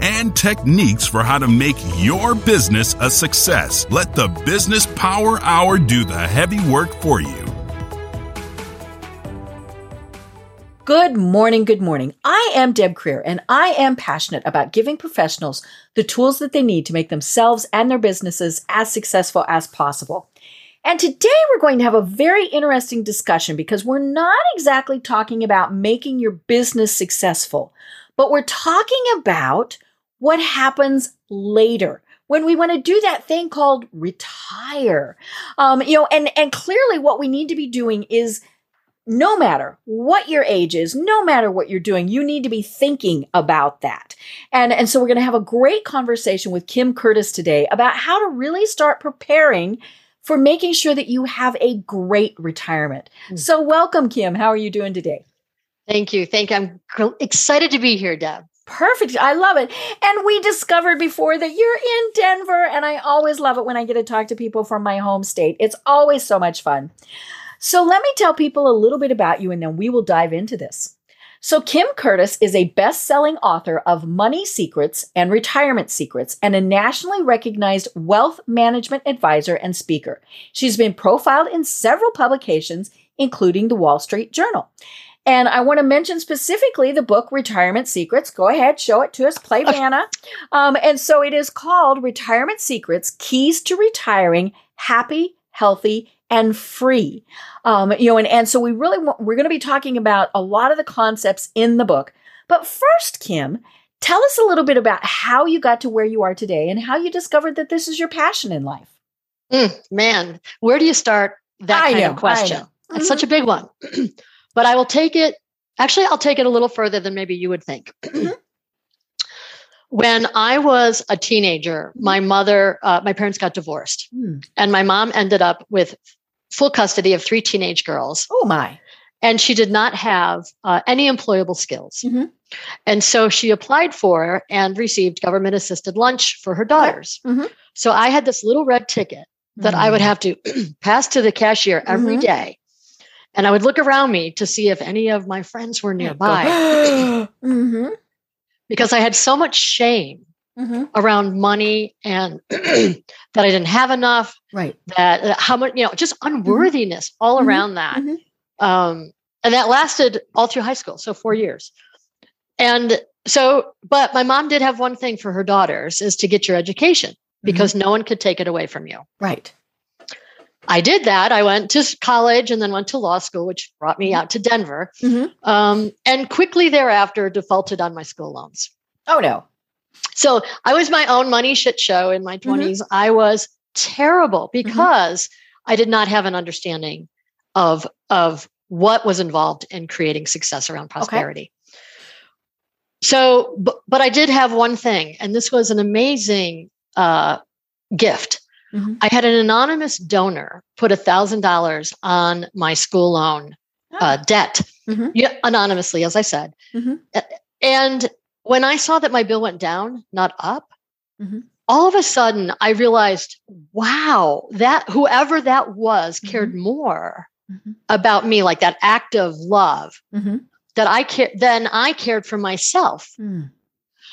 and techniques for how to make your business a success. Let the Business Power Hour do the heavy work for you. Good morning, good morning. I am Deb Krier, and I am passionate about giving professionals the tools that they need to make themselves and their businesses as successful as possible. And today we're going to have a very interesting discussion because we're not exactly talking about making your business successful, but we're talking about what happens later when we want to do that thing called retire. Um, you know, and and clearly what we need to be doing is no matter what your age is, no matter what you're doing, you need to be thinking about that. And, and so we're going to have a great conversation with Kim Curtis today about how to really start preparing for making sure that you have a great retirement. Mm. So welcome, Kim. How are you doing today? Thank you. Thank you. I'm excited to be here, Deb. Perfect. I love it. And we discovered before that you're in Denver, and I always love it when I get to talk to people from my home state. It's always so much fun. So let me tell people a little bit about you and then we will dive into this. So, Kim Curtis is a best selling author of Money Secrets and Retirement Secrets and a nationally recognized wealth management advisor and speaker. She's been profiled in several publications, including the Wall Street Journal. And I want to mention specifically the book Retirement Secrets. Go ahead, show it to us, play Vanna. Um, and so it is called Retirement Secrets Keys to Retiring Happy, Healthy, and free. Um, you know, and, and so we really want, we're going to be talking about a lot of the concepts in the book. But first, Kim, tell us a little bit about how you got to where you are today and how you discovered that this is your passion in life. Mm, man, where do you start that I kind know, of question? It's mm-hmm. such a big one. but I will take it, actually, I'll take it a little further than maybe you would think. Mm-hmm. When I was a teenager, my mm-hmm. mother, uh, my parents got divorced, mm. and my mom ended up with full custody of three teenage girls. Oh, my. And she did not have uh, any employable skills. Mm-hmm. And so she applied for and received government assisted lunch for her daughters. Mm-hmm. So I had this little red ticket that mm-hmm. I would mm. have to pass to the cashier every mm-hmm. day. And I would look around me to see if any of my friends were nearby. Mm-hmm. because I had so much shame mm-hmm. around money and that I didn't have enough. Right. That uh, how much, you know, just mm-hmm. unworthiness mm-hmm. all around that. Mm-hmm. Um, and that lasted all through high school. So four years. And so, but my mom did have one thing for her daughters is to get your education because no one could take it away from you. Right. I did that. I went to college and then went to law school, which brought me out to Denver. Mm-hmm. Um, and quickly thereafter, defaulted on my school loans. Oh, no. So I was my own money shit show in my 20s. Mm-hmm. I was terrible mm-hmm. because mm-hmm. I did not have an understanding of of what was involved in creating success around prosperity. Okay. So, but, but I did have one thing, and this was an amazing uh, gift. Mm-hmm. I had an anonymous donor put a thousand dollars on my school loan oh. uh, debt, mm-hmm. yeah, anonymously, as I said, mm-hmm. and when I saw that my bill went down, not up, mm-hmm. all of a sudden I realized, wow, that whoever that was cared mm-hmm. more mm-hmm. about me, like that act of love that I cared. than I cared for myself. Mm.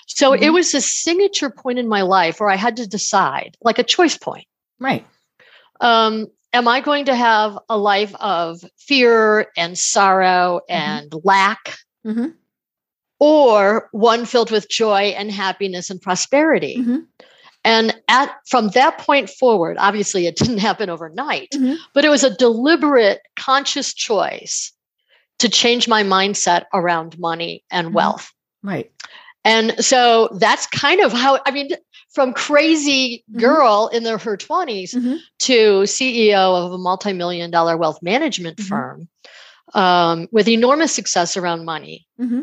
So it mm-hmm. was a signature point in my life where I had to decide, like a choice point. Right. Um, am I going to have a life of fear and sorrow mm-hmm. and lack? or one filled with joy and happiness and prosperity. Mm-hmm. And at from that point forward, obviously it didn't happen overnight, mm-hmm. but it was a deliberate, conscious choice to change my mindset around money and mm-hmm. wealth. Right. And so that's kind of how I mean, from crazy mm-hmm. girl in the, her 20s mm-hmm. to CEO of a multi-million dollar wealth management mm-hmm. firm um, with enormous success around money. Mm-hmm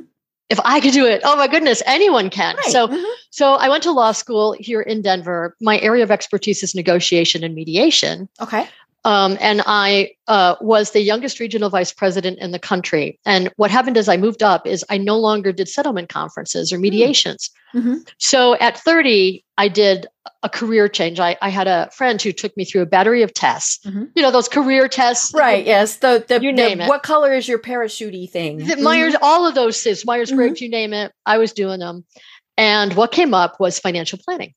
if I could do it, oh my goodness, anyone can. Right. So, mm-hmm. so I went to law school here in Denver. My area of expertise is negotiation and mediation. Okay. Um, and I uh, was the youngest regional vice president in the country. And what happened as I moved up is I no longer did settlement conferences or mediations. Mm-hmm. So at 30, I did a career change. I, I, had a friend who took me through a battery of tests. Mm-hmm. You know those career tests, right? Yes, the, the you the, name it. What color is your parachute thing? The, Myers, mm-hmm. all of those things, Myers Briggs, mm-hmm. you name it. I was doing them, and what came up was financial planning.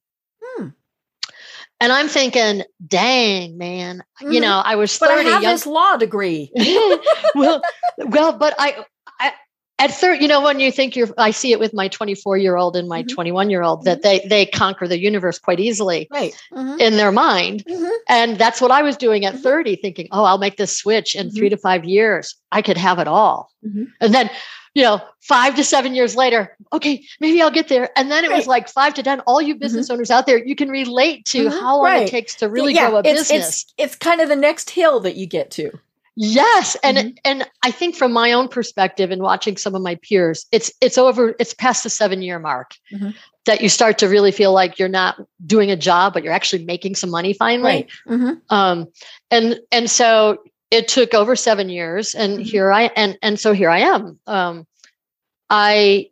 And I'm thinking, dang, man, mm-hmm. you know, I was 30. But I have young- this law degree. well, well, but I, I, at 30, you know, when you think you're, I see it with my 24 year old and my 21 mm-hmm. year old that mm-hmm. they, they conquer the universe quite easily right. Mm-hmm. in their mind. Mm-hmm. And that's what I was doing at 30, thinking, oh, I'll make this switch in three to five years. I could have it all. And then you know, five to seven years later, okay, maybe I'll get there. And then it right. was like five to 10, all you mm-hmm. business mm-hmm. owners out there, you can relate to mm-hmm. how long right. it takes to really yeah, grow a it's, business. It's, it's kind of the next hill that you get to. Yes. And mm-hmm. and I think from my own perspective and watching some of my peers, it's it's over, it's past the seven year mark mm-hmm. that you start to really feel like you're not doing a job, but you're actually making some money finally. Right. Mm-hmm. Um, and and so it took over seven years and mm-hmm. here i and and so here i am um, i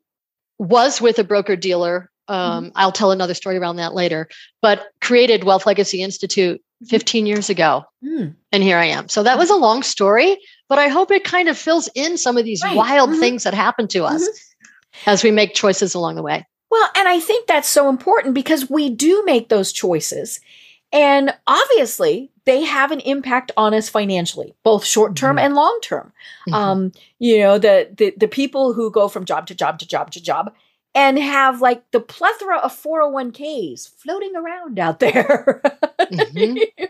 was with a broker dealer um, mm-hmm. i'll tell another story around that later but created wealth legacy institute mm-hmm. 15 years ago mm. and here i am so that was a long story but i hope it kind of fills in some of these right. wild mm-hmm. things that happen to us mm-hmm. as we make choices along the way well and i think that's so important because we do make those choices and obviously, they have an impact on us financially, both short term mm-hmm. and long term. Mm-hmm. Um, you know, the, the the people who go from job to job to job to job and have like the plethora of 401ks floating around out there. Mm-hmm.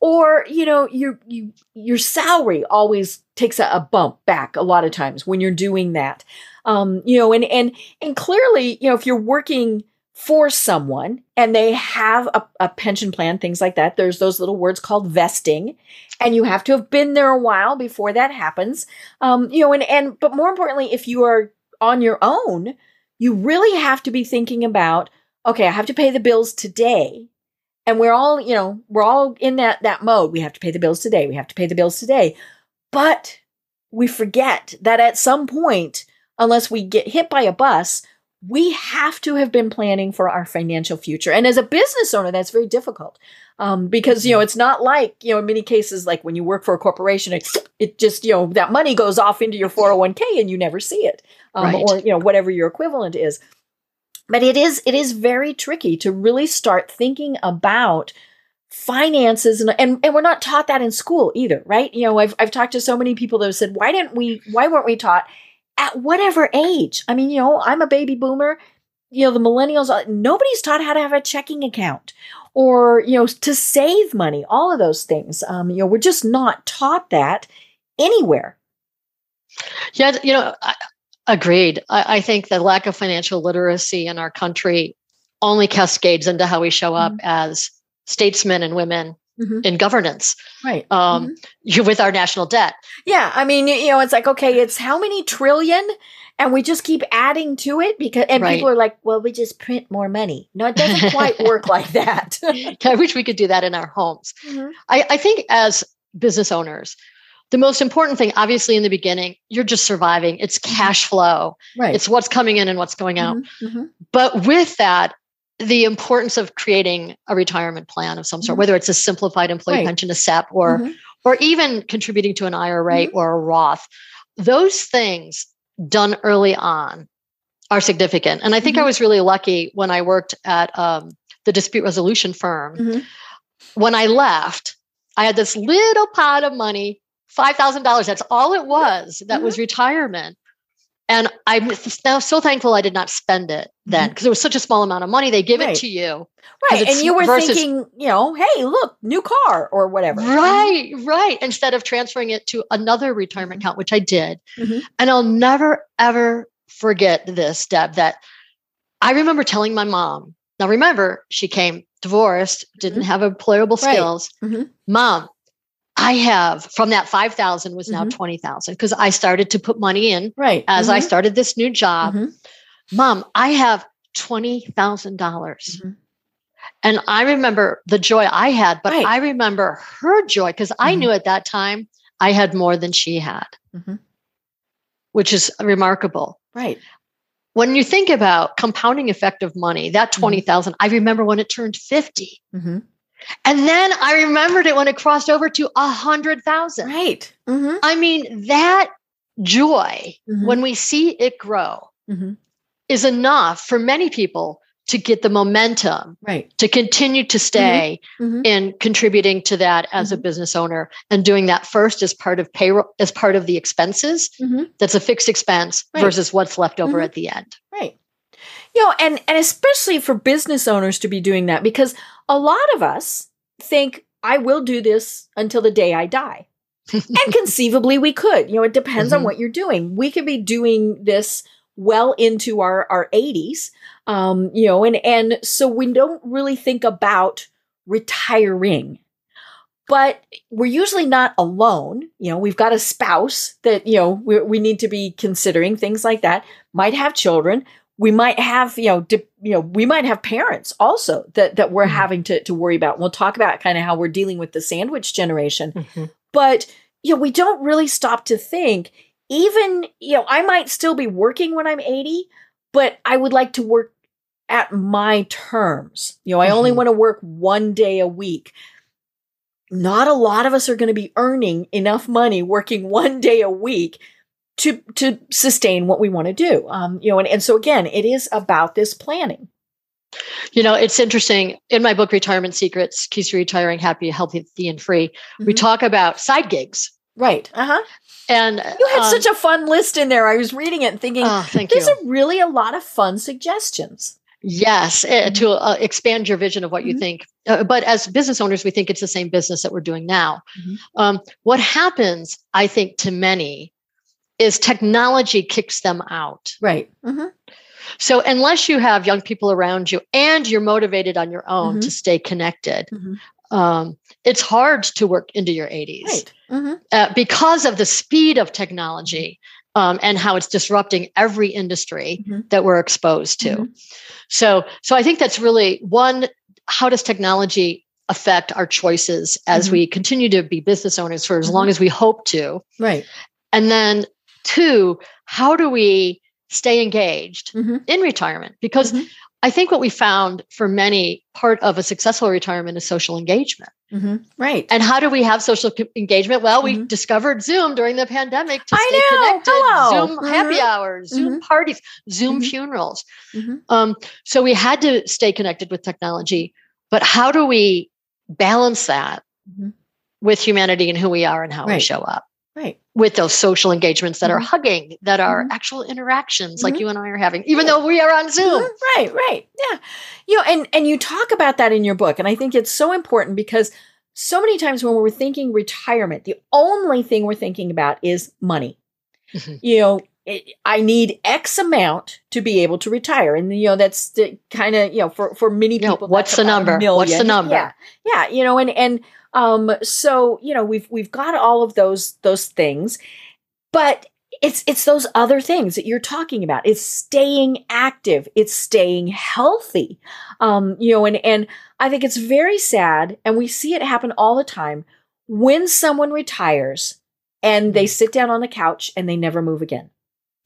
or, you know, your you your salary always takes a, a, bump back a lot of times when you're doing that. Um, you know, and and and clearly, you know, if you're working for someone and they have a, a, pension plan, things like that. There's those little words called vesting, and you have to have been there a while before that happens. Um, you know, and and but more importantly, if you are on your own, you really have to be thinking about, okay, I have to pay the bills today. And we're all, you know, we're all in that that mode. We have to pay the bills today. We have to pay the bills today. But we forget that at some point, unless we get hit by a bus, we have to have been planning for our financial future. And as a business owner, that's very difficult um, because, you know, it's not like, you know, in many cases, like when you work for a corporation, it, it just, you know, that money goes off into your 401k and you never see it um, right. or, you know, whatever your equivalent is. But it is, it is very tricky to really start thinking about finances and, and and we're not taught that in school either right you know i've i've talked to so many people that have said why didn't we why weren't we taught at whatever age. I mean, you know, I'm a baby boomer. You know, the millennials, uh, nobody's taught how to have a checking account or, you know, to save money, all of those things. Um, you know, we're just not taught that anywhere. Yeah, you know, I, agreed. I, I, think the lack of financial literacy in our country only cascades into how we show up mm-hmm. as statesmen and women mm-hmm. in governance, right? Um, mm-hmm. with our national debt. Yeah, I mean, you know, it's like okay, it's how many trillion, and we just keep adding to it because, and right. people are like, well, we just print more money. No, it doesn't quite work like that. I wish we could do that in our homes. Mm-hmm. I, I think as business owners, the most important thing obviously in the beginning you're just surviving it's mm-hmm. cash flow right it's what's coming in and what's going out mm-hmm, mm-hmm. but with that the importance of creating a retirement plan of some sort, mm-hmm. whether it's a simplified employee right. pension, a SEP, or mm-hmm. or even contributing to an IRA mm-hmm. or a Roth, those things done early on are significant. And I think I mm-hmm. was really lucky when I worked at um, the dispute resolution firm. Mm-hmm. When I left, I had this little pot of money, five thousand dollars. That's all it was. That was mm-hmm. retirement. And I'm now so thankful I did not spend it then because mm-hmm. it was such a small amount of money. They give right. it to you. Right. And you were versus, thinking, you know, hey, look, new car or whatever. Right, right. Instead of transferring it to another retirement account, which I did. Mm-hmm. And I'll never, ever forget this, Deb, that I remember telling my mom. Now, remember, she came divorced, didn't mm-hmm. have employable skills. Right. Mm-hmm. Mom, I have from that 5,000 was now mm-hmm. 20,000 because I started to put money in right as mm-hmm. I started this new job. Mm-hmm. Mom, I have 20,000. dollars mm-hmm. And I remember the joy I had, but Right. I remember her joy because I Mhm. knew at that time I had more than she had, Mhm. which is remarkable. Right. When you think about compounding effect of money, that Mhm. 20,000, I remember when it turned 50. Mm-hmm. And then I remembered it when it crossed over to a 100,000. Right. Mm-hmm. I mean, that joy, Mhm. when we see it grow, Mm-hmm. is enough for many people to get the momentum Right. to continue to stay Mhm. in contributing to that as a Mhm. business owner and doing that first as part of payroll as part of the expenses Mm-hmm. that's a fixed expense Right. versus what's left over at the end Right. You know, and and especially for business owners to be doing that because a lot of us think I will do this until the day I die. and conceivably we could. You know, it depends on Mhm. what you're doing. We could be doing this well into our our 80s. Um, you know, and and so we don't really think about retiring. But we're usually not alone. You know, we've got a spouse that, you know, we, we need to be considering things like that. Might have children. We might have, you know, di- you know, we might have parents also that that we're Mhm. having to to worry about. We'll talk about kind of how we're dealing with the sandwich generation Mhm. but you know we don't really stop to think even you know i might still be working when i'm 80 but i would like to work at my terms you know i only Mhm. want to work one day a week not a lot of us are going to be earning enough money working one day a week to to sustain what we want to do um you know and, and so again it is about this planning you know it's interesting in my book retirement secrets keys to retiring happy healthy and free we Mhm. talk about side gigs right uh-huh and you had um, such a fun list in there i was reading it and thinking oh, thank there's you a really a lot of fun suggestions Yes, eh, Mhm. to uh, expand your vision of what you Mhm. think. Uh, but as business owners, we think it's the same business that we're doing now. Mhm. Um, what happens, I think, to many is technology kicks them out. Right. Mm-hmm. So unless you have young people around you and you're motivated on your own Mhm. to stay connected, Mhm. um, it's hard to work into your 80s Right. Mm-hmm. uh, because of the speed of technology um, and how it's disrupting every industry Mhm. that we're exposed to. Mhm. So, so I think that's really one. How does technology affect our choices as Mhm. we continue to be business owners for as long as we hope to? Right. And then, two, how do we stay engaged Mhm. in retirement? Because Mhm. I think what we found for many, part of a successful retirement is social engagement. Mm-hmm. Right. And how do we have social co- engagement? Well, we Mhm. discovered Zoom during the pandemic to I stay know. connected. Hello. Zoom happy Mhm. hours, Zoom parties, Zoom Mhm. funerals. Mhm. Um, so we had to stay connected with technology. But how do we balance that with humanity and who we are and how we show up? Right. With those social engagements that are Mhm. hugging, that are Mhm. actual interactions like Mhm. you and I are having, even though we are on Zoom. Mhm. Right. Right. Yeah. You know, and and you talk about that in your book, and I think it's so important because so many times when we're thinking retirement, the only thing we're thinking about is money. Mhm. You know. It, I need X amount to be able to retire, and you know that's the kind of you know for for many people. what's the about a number? What's the number? Yeah, yeah, you know, and and um, so you know we've we've got all of those those things, but it's it's those other things that you're talking about. It's staying active. It's staying healthy. Um, you know, and and I think it's very sad, and we see it happen all the time when someone retires and they sit down on the couch and they never move again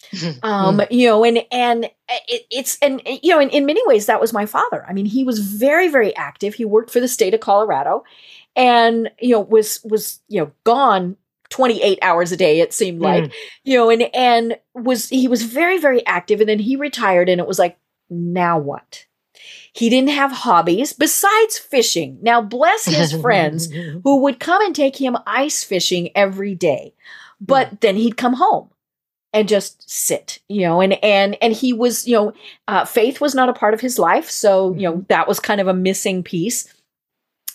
um you know and and it, it's and you know in, in many ways that was my father i mean he was very very active he worked for the state of colorado and you know was was you know gone 28 hours a day it seemed mm. like you know and and was he was very very active and then he retired and it was like now what he didn't have hobbies besides fishing now bless his friends who would come and take him ice fishing every day. But mm. then he'd come home and just sit, you know, and and and he was, you know, uh, faith was not a part of his life, so you know mm-hmm. that was kind of a missing piece.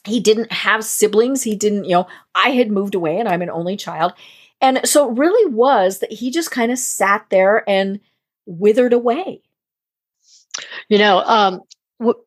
He didn't have siblings. He didn't, you know, I had moved away and I'm an only child. And so it really was that he just kind of sat there and withered away. You know, um,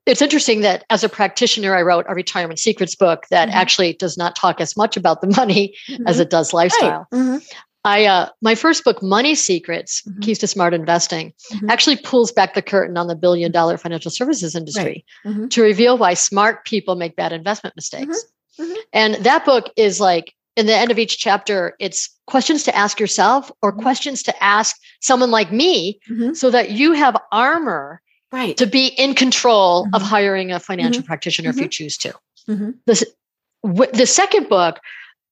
it's interesting that as a practitioner, I wrote a retirement secrets book that Mhm. actually does not talk as much about the money as Mhm. it does lifestyle. Right. Mhm. I uh, my first book, Money Secrets: Mhm. Keys to Smart Investing, Mhm. actually pulls back the curtain on the billion dollar financial services industry Mhm. to reveal why smart people make bad investment mistakes. Mhm. And that book is like in the end of each chapter, it's questions to ask yourself or Mhm. questions to ask someone like me so that you have armor Right. to be in control of hiring a financial practitioner if you choose to. Mhm. Wh- The second book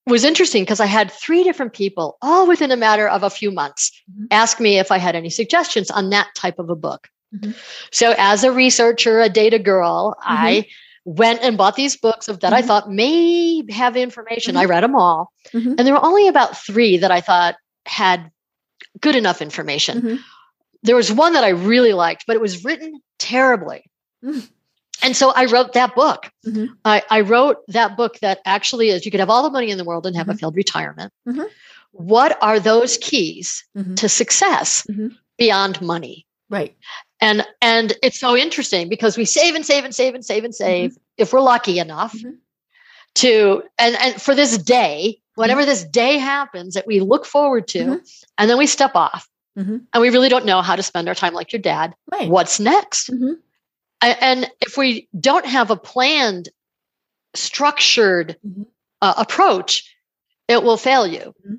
was interesting because I had three different people, all within a matter of a few months, Mhm. ask me if I had any suggestions on that type of a book. Mhm. So, as a researcher, a data girl, I went and bought these books of that I Mhm. thought may have information. I read them all, Mhm. and there were only about three that I thought had good enough information. There was one that I really liked, but it was written terribly. And so I wrote that book. Mhm. I, I wrote that book that actually is you could have all the money in the world and have a Mhm. failed retirement. Mhm. What are those keys Mhm. to success Mhm. beyond money? Right. And and it's so interesting because we save and save and save and save and Mm-hmm. save if we're lucky enough to and and for this day, whenever this day happens that we look forward to, and then we step off and we really don't know how to spend our time like your dad. Right. What's next? And if we don't have a planned, structured Mhm. uh, approach, it will fail you. Mhm.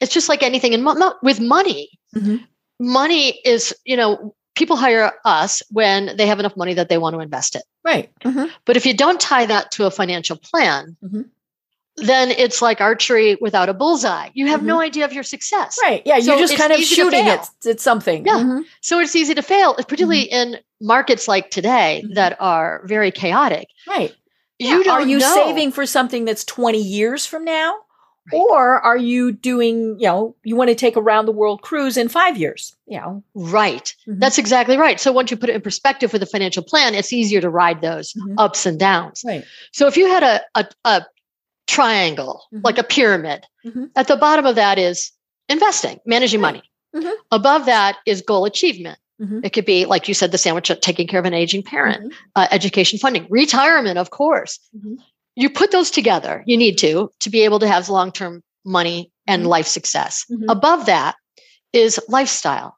It's just like anything in mo- with money. Mhm. Money is, you know, people hire us when they have enough money that they want to invest it. Right. Mhm. But if you don't tie that to a financial plan, Mhm. Then it's like archery without a bullseye. You have no idea of your success. Right. Yeah. So You're just kind of shooting at, at something. Yeah. Mhm. So it's easy to fail, particularly Mm-hmm. in markets like today Mhm. that are very chaotic. Right. You Yeah, don't are you know. saving for something that's 20 years from now? Or are you doing, you know, you want to take a round the world cruise in five years? You know. Right. Mhm. That's exactly right. So once you put it in perspective with a financial plan, it's easier to ride those Mhm. ups and downs. Right. So if you had a, a, a triangle, Mhm. like a pyramid, Mhm. at the bottom of that is investing, managing Right. money. Mhm. Above that is goal achievement. Mhm. It could be, like you said, the sandwich of taking care of an aging parent, Mhm. uh, education funding, retirement, of course. You put those together, you need to, to be able to have long term money and life success. Above that is lifestyle.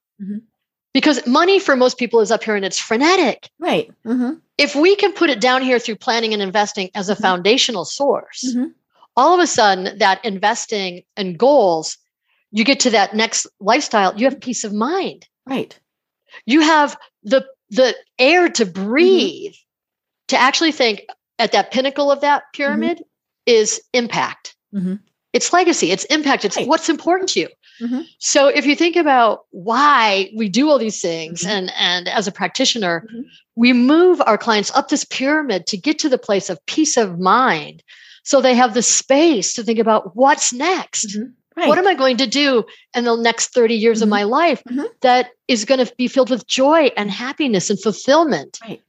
Because money for most people is up here and it's frenetic. Right. If we can put it down here through planning and investing as a foundational source. All of a sudden that investing and goals, you get to that next lifestyle, you have peace of mind. Right. You have the the air to Mm-hmm. breathe to actually think at that pinnacle of that pyramid is impact. Mhm. It's legacy, it's impact, it's Right. what's important to you. Mhm. So if you think about why we do all these things and and as a practitioner, we move our clients up this pyramid to get to the place of peace of mind. So they have the space to think about what's next. Mhm. Right. What am I going to do in the next 30 years of Mhm. my life Mhm. that is going to be filled with joy and happiness and fulfillment? Right.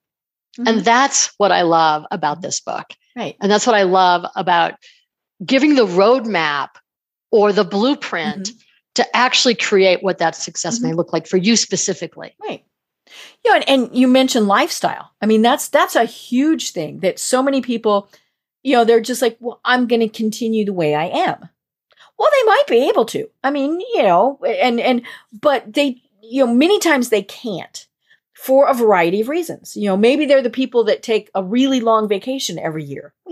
And Mhm. that's what I love about this book. right. And that's what I love about giving the roadmap or the blueprint Mm-hmm. to actually create what that success may look like for you specifically. Right. You know, and, and you mentioned lifestyle. I mean, that's that's a huge thing that so many people, you know, they're just like, well, I'm going to continue the way I am. Well, they might be able to. I mean, you know, and and but they, you know, many times they can't for a variety of reasons. You know, maybe they're the people that take a really long vacation every year.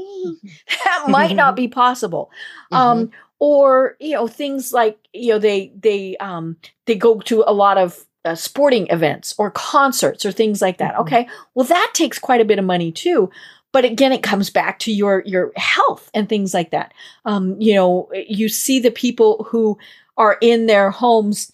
that might not be possible. Um, or you know things like you know they they um they go to a lot of uh, sporting events or concerts or things like that Mhm. okay well that takes quite a bit of money too but again it comes back to your your health and things like that um you know you see the people who are in their homes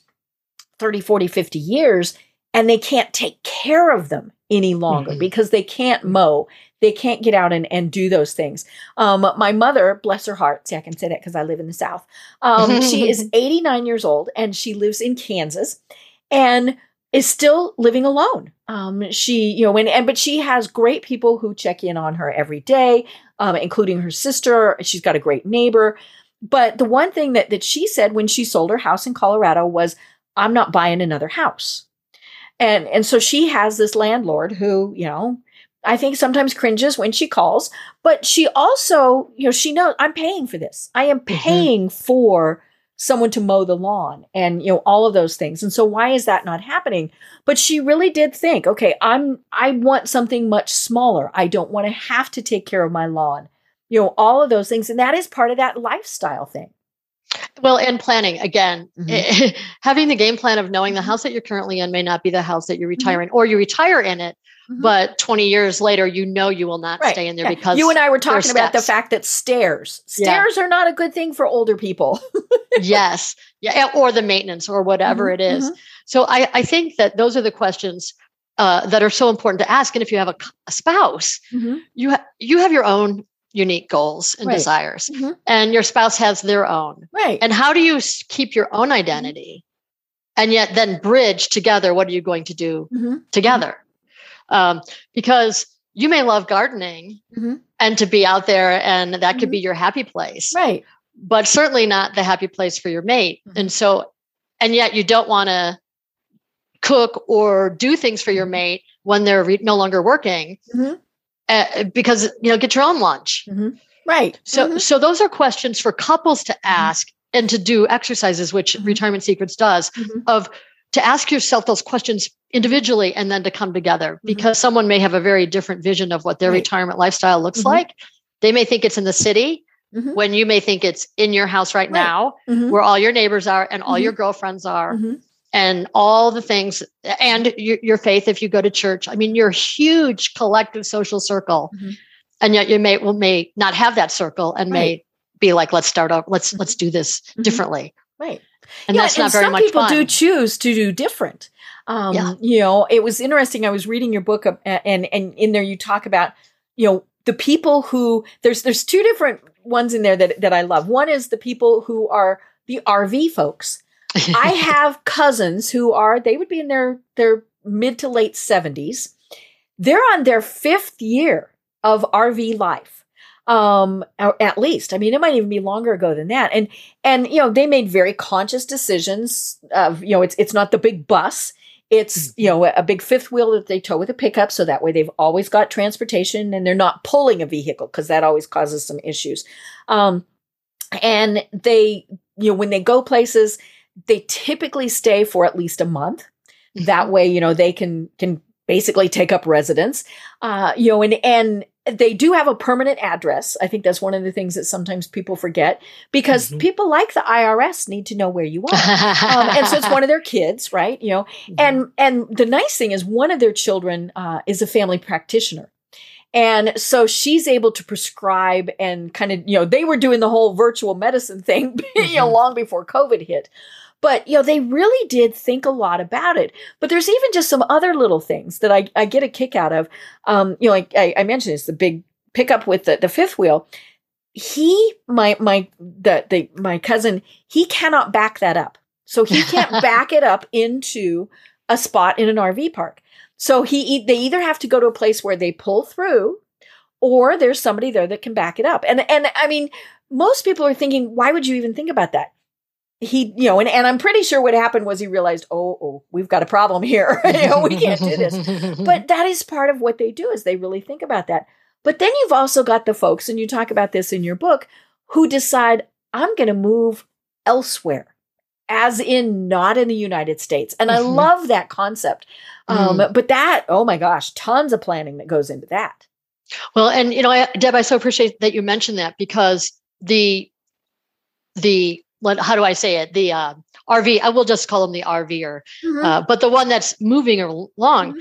30 40 50 years and they can't take care of them any longer Mhm. because they can't mow they can't get out and, and do those things um, my mother, bless her heart, see, I can say that because I live in the South. Um, she is 89 years old and she lives in Kansas and is still living alone. Um, she, you know, and, and but she has great people who check in on her every day, um, including her sister. She's got a great neighbor. But the one thing that that she said when she sold her house in Colorado was, "I'm not buying another house." And and so she has this landlord who, you know, I think sometimes cringes when she calls, but she also, you know, she knows I'm paying for this. I am Mhm. paying for someone to mow the lawn and you know all of those things and so why is that not happening but she really did think okay i'm i want something much smaller i don't want to have to take care of my lawn you know all of those things and that is part of that lifestyle thing well and planning again mm-hmm. having the game plan of knowing the mm-hmm. house that you're currently in may not be the house that you retire mm-hmm. in or you retire in it Mm-hmm. But 20 years later, you know you will not right. stay in there yeah. because you and I were talking about the fact that stairs, stairs yeah. are not a good thing for older people. yes. Yeah. Or the maintenance or whatever mm-hmm. it is. Mm-hmm. So I, I think that those are the questions uh, that are so important to ask. And if you have a, a spouse, mm-hmm. you, ha- you have your own unique goals and right. desires, mm-hmm. and your spouse has their own. Right. And how do you keep your own mm-hmm. identity? And yet then bridge together what are you going to do together? Um, because you may love gardening mm-hmm. and to be out there and that mm-hmm. could be your happy place right but certainly not the happy place for your mate mm-hmm. and so and yet you don't want to cook or do things for your mm-hmm. mate when they're re- no longer working uh, because you know get your own lunch mm-hmm. right so so those are questions for couples to ask and to do exercises which retirement secrets does of to ask yourself those questions individually and then to come together mm-hmm. because someone may have a very different vision of what their right. retirement lifestyle looks mm-hmm. like. They may think it's in the city mm-hmm. when you may think it's in your house right, right. now mm-hmm. where all your neighbors are and all your mm-hmm. girlfriends are mm-hmm. and all the things and your, your, faith if you go to church. I mean, you're a huge collective social circle. And yet you may will may not have that circle and right. may be like, let's start off, let's let's do this differently. Right. And yeah, that's not and very some much people fun. do choose to do different. Um, yeah. You know, it was interesting. I was reading your book, and and in there you talk about you know the people who there's there's two different ones in there that that I love. One is the people who are the RV folks. I have cousins who are they would be in their their mid to late seventies. They're on their fifth year of RV life um at least i mean it might even be longer ago than that. And and you know they made very conscious decisions of you know it's it's not the big bus. It's you know a big fifth wheel that they tow with a pickup. So that way they've always got transportation and they're not pulling a vehicle because that always causes some issues. Um and they you know when they go places they typically stay for at least a month. That mm-hmm. way you know they can can basically take up residence. Uh you know and and they do have a permanent address. I think that's one of the things that sometimes people forget because mm-hmm. people like the IRS need to know where you are. um, and so it's one of their kids, right? You know, mm-hmm. and and the nice thing is one of their children uh, is a family practitioner. And so she's able to prescribe and kind of, you know, they were doing the whole virtual medicine thing, you know, mm-hmm. long before COVID hit. But, you know, they really did think a lot about it. But there's even just some other little things that I, I get a kick out of. Um, you know, like I, I mentioned, it's the big pickup with the, the fifth wheel. He, my, my, the, the, my cousin, he cannot back that up. So he can't back it up into a spot in an RV park. So he, they either have to go to a place where they pull through or there's somebody there that can back it up. And, and I mean, most people are thinking, why would you even think about that? He, you know, and, and I'm pretty sure what happened was he realized, oh, oh, we've got a problem here. you know, we can't do this. But that is part of what they do is they really think about that. But then you've also got the folks, and you talk about this in your book, who decide, I'm going to move elsewhere, as in not in the United States. And I mm-hmm. love that concept. Um, mm. But that, oh my gosh, tons of planning that goes into that. Well, and you know, I, Deb, I so appreciate that you mentioned that because the the what, how do I say it? The uh, RV, I will just call them the RVer, mm-hmm. uh, but the one that's moving along, mm-hmm.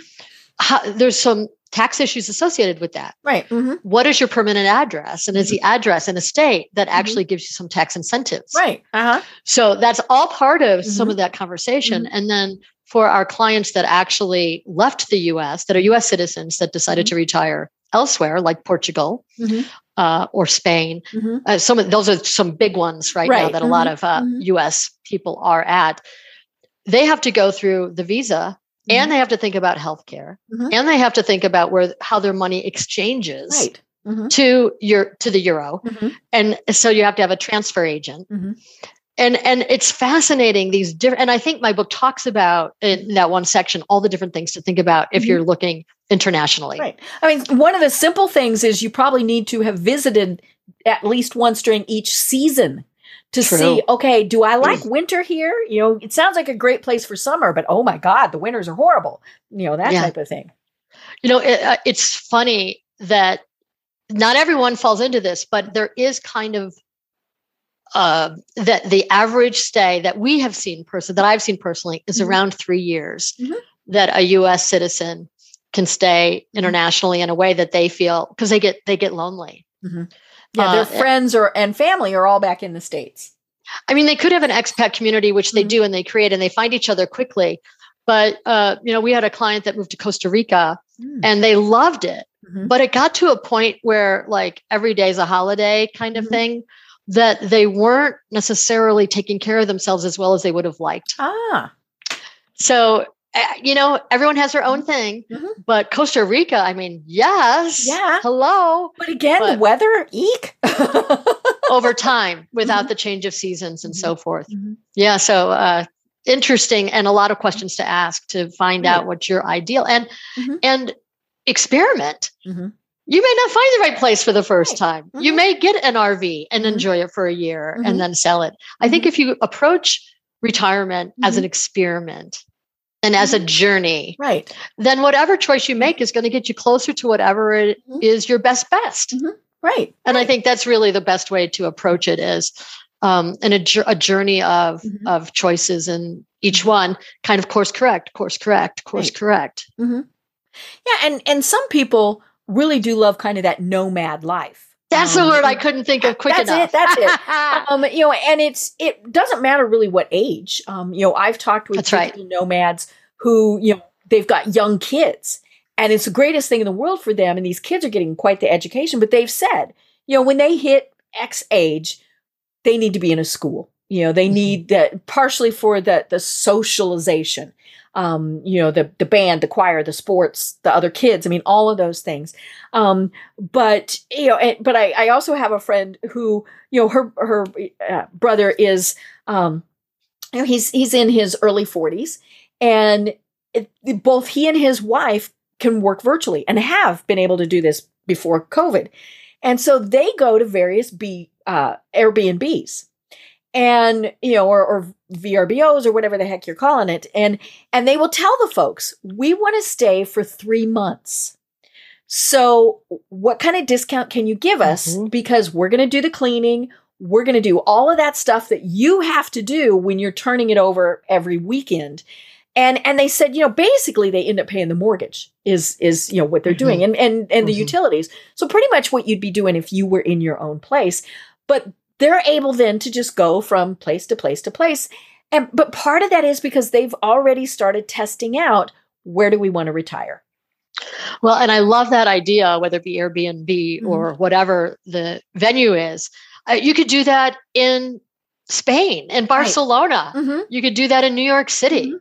how, there's some tax issues associated with that. Right. Mm-hmm. What is your permanent address? And is the mm-hmm. address in a state that mm-hmm. actually gives you some tax incentives? Right. Uh-huh. So that's all part of some mm-hmm. of that conversation. And then for our clients that actually left the US, that are US citizens that decided to retire elsewhere, like Portugal, uh, or Spain. Mm-hmm. Uh, some of those are some big ones right, right. now that mm-hmm. a lot mm-hmm. of uh, mm-hmm. U.S. people are at. They have to go through the visa, and mm-hmm. they have to think about healthcare, mm-hmm. and they have to think about where how their money exchanges. Right. To your to the euro, and so you have to have a transfer agent, and and it's fascinating these different and i think my book talks about in that one section all the different things to think about if mm-hmm. you're looking internationally right i mean one of the simple things is you probably need to have visited at least once during each season to True. see, okay, do I like winter here? You know, it sounds like a great place for summer, but oh my God, the winters are horrible. You know, that Yeah. type of thing. You know, it, uh, it's funny that not everyone falls into this, but there is kind of uh, that the average stay that we have seen person that I've seen personally is Mhm. around three years Mhm. that a U.S. citizen can stay internationally in a way that they feel because they get they get lonely. Yeah, their Uh, friends or and family are all back in the states. I mean, they could have an expat community, which they Mhm. do and they create and they find each other quickly. But uh, you know, we had a client that moved to Costa Rica Mm. and they loved it. Mhm. But it got to a point where like every day's a holiday kind of Mhm. thing that they weren't necessarily taking care of themselves as well as they would have liked. Ah, So, uh, you know, everyone has their own thing, Mhm. but Costa Rica, I mean, yes. Yeah. Hello. but again, the But- weather, eek. Over time without Mhm. the change of seasons and so forth. Mhm. Yeah. So, uh, interesting and a lot of questions to ask to find Right. out what your ideal and Mhm. and experiment. You may not find the right place for the first time. You Mhm. may get an RV and Mhm. enjoy it for a year Mhm. and then sell it. I think if you approach retirement as an Mm-hmm. experiment and as a journey, Right. then whatever choice you make is going to get you closer to whatever it is your best best. Right. And I think that's really the best way to approach it is um, and a, a journey of Mhm. of choices and each one kind of course correct, course correct, course Right. correct. Yeah, and and some people really do love kind of that nomad life. That's the Um, word I couldn't think of quick enough. that's enough. it. That's it. um, you know, and it's it doesn't matter really what age. Um, you know, I've talked with right. nomads who you know they've got young kids, and it's the greatest thing in the world for them. And these kids are getting quite the education. But they've said, you know, when they hit X age, they need to be in a school. You know, they Mhm. need that partially for the the socialization. Um, you know, the the band, the choir, the sports, the other kids. I mean, all of those things. Um, but you know, and, but I, I also have a friend who, you know, her her uh, brother is, um, you know, he's he's in his early forties, and it, both he and his wife can work virtually and have been able to do this before COVID, and so they go to various B uh, Airbnbs, and you know, or, or VRBOs or whatever the heck you're calling it, and and they will tell the folks we want to stay for three months. So, what kind of discount can you give us? Mhm. Because we're going to do the cleaning. We're going to do all of that stuff that you have to do when you're turning it over every weekend. And and they said, you know, basically they end up paying the mortgage is is you know what they're doing and and and the Mhm. utilities. So pretty much what you'd be doing if you were in your own place. But they're able then to just go from place to place to place. And but part of that is because they've already started testing out where do we want to retire. Well, and I love that idea, whether it be Airbnb Mhm. or whatever the venue is. Uh, you could do that in Spain, in Barcelona. Mm-hmm. You could do that in New York City. Mhm.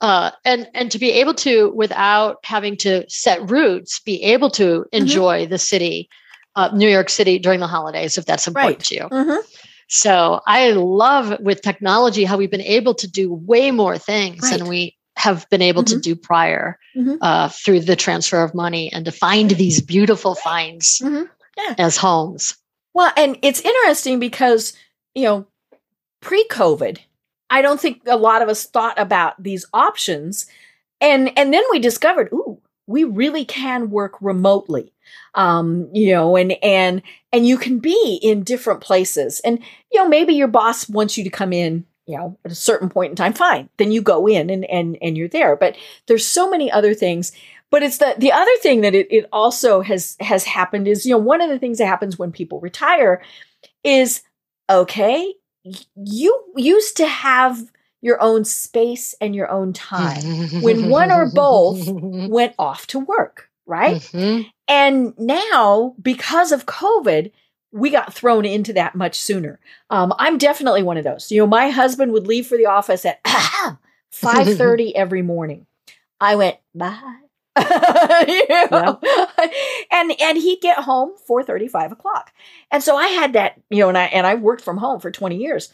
Uh, and and to be able to, without having to set roots, be able to enjoy the city, uh, New York City during the holidays, if that's important Right. to you. Mm-hmm. So I love with technology how we've been able to do way more things than we have been able to Mhm. do prior Mhm. uh, through the transfer of money and to find these beautiful finds Mhm. Yeah. as homes. Well, and it's interesting because, you know, pre COVID, I don't think a lot of us thought about these options. And and then we discovered, ooh, we really can work remotely. Um, you know, and and and you can be in different places. And, you know, maybe your boss wants you to come in, you know, at a certain point in time, fine. Then you go in and and and you're there. But there's so many other things but it's the the other thing that it, it also has has happened is you know one of the things that happens when people retire is okay you used to have your own space and your own time When one or both went off to work right? Mhm. and now because of covid we got thrown into that much sooner. Um, i'm definitely one of those. You know my husband would leave for the office at 5.30 every morning. I went bye. You know? and and he'd get home 4.30 5 o'clock. And so i had that you know and i and i worked from home for 20 years.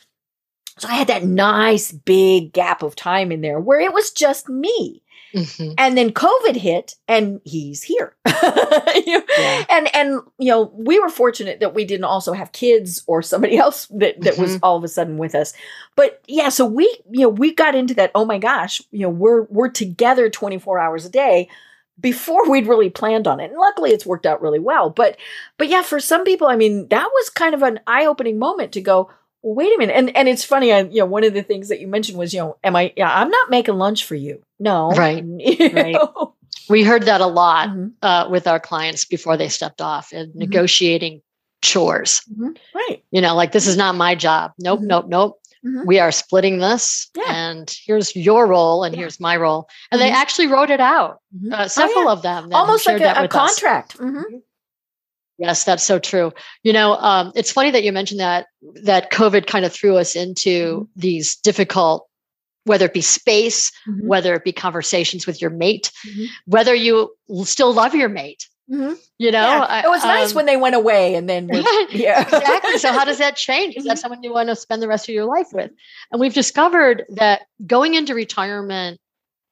So i had that nice big gap of time in there where it was just me Mm-hmm. And then COVID hit and he's here. yeah. And and you know, we were fortunate that we didn't also have kids or somebody else that, that mm-hmm. was all of a sudden with us. But yeah, so we, you know, we got into that, oh my gosh, you know, we're we're together 24 hours a day before we'd really planned on it. And luckily it's worked out really well. But but yeah, for some people, I mean, that was kind of an eye-opening moment to go, well, wait a minute. And and it's funny, I, you know, one of the things that you mentioned was, you know, am I yeah, I'm not making lunch for you. No. Right. right. We heard that a lot mm-hmm. uh, with our clients before they stepped off and mm-hmm. negotiating chores. Mm-hmm. Right. You know, like this is not my job. Nope, mm-hmm. nope, nope. Mm-hmm. We are splitting this, yeah. and here's your role, and yeah. here's my role. And they mm-hmm. actually wrote it out. Uh, oh, several oh, yeah. of them, almost like a, a contract. Yes, that's so true. You know, um, it's funny that you mentioned that that COVID kind of threw us into mm-hmm. these difficult, whether it be space, mm-hmm. whether it be conversations with your mate, mm-hmm. whether you still love your mate. Mm-hmm. You know, yeah. it was um, nice when they went away, and then yeah, exactly. So how does that change? Is that mm-hmm. someone you want to spend the rest of your life with? And we've discovered that going into retirement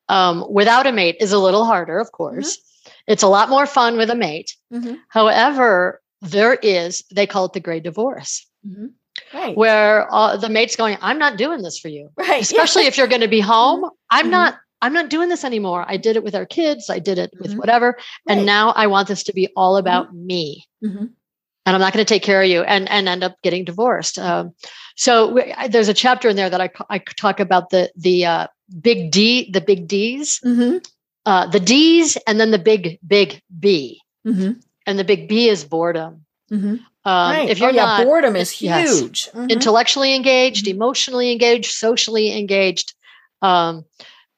um, without a mate is a little harder, of course. It's a lot more fun with a mate. Mm-hmm. However, there is, they call it the gray divorce. Mm-hmm. Right. Where uh, the mate's going, I'm not doing this for you. Right. Especially yeah. if you're going to be home. Mm-hmm. I'm mm-hmm. not, I'm not doing this anymore. I did it with our kids. I did it with mm-hmm. whatever. Right. And now I want this to be all mm-hmm. about me. And I'm not going to take care of you and, and end up getting divorced. Um, so we, I, there's a chapter in there that I, I talk about the, the, uh, big D, the big D's. Uh, the D's and then the big, big B. Mm-hmm. And the big B is boredom. Mm-hmm. Um, right. If you're oh, yeah, not, boredom is huge. Yes, mm-hmm. Intellectually engaged, mm-hmm. emotionally engaged, socially engaged. Um,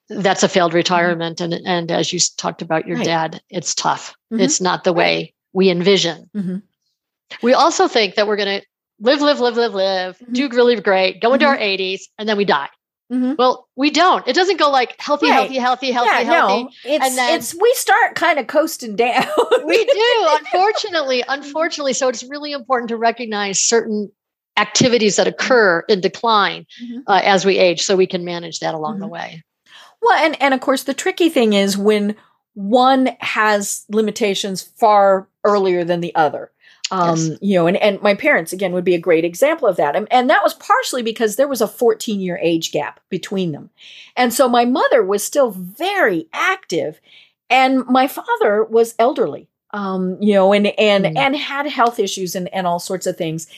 that's a failed mm-hmm. retirement. And, and as you talked about your right. dad, it's tough. Mm-hmm. It's not the way we envision. We also think that we're going to live, live, live, live, live, do really great, go into our 80s, and then we die. Mm-hmm. Well, we don't. It doesn't go like healthy, right. healthy, healthy, healthy, yeah, healthy. No, it's, and then it's we start kind of coasting down. we do, unfortunately, unfortunately. So it's really important to recognize certain activities that occur in decline mm-hmm. uh, as we age, so we can manage that along mm-hmm. the way. Well, and and of course, the tricky thing is when one has limitations far earlier than the other. Um, yes. you know, and, and my parents again would be a great example of that. And, and that was partially because there was a 14 year age gap between them. And so my mother was still very active and my father was elderly. Um, you know, and and mm. and had health issues and, and all sorts of things.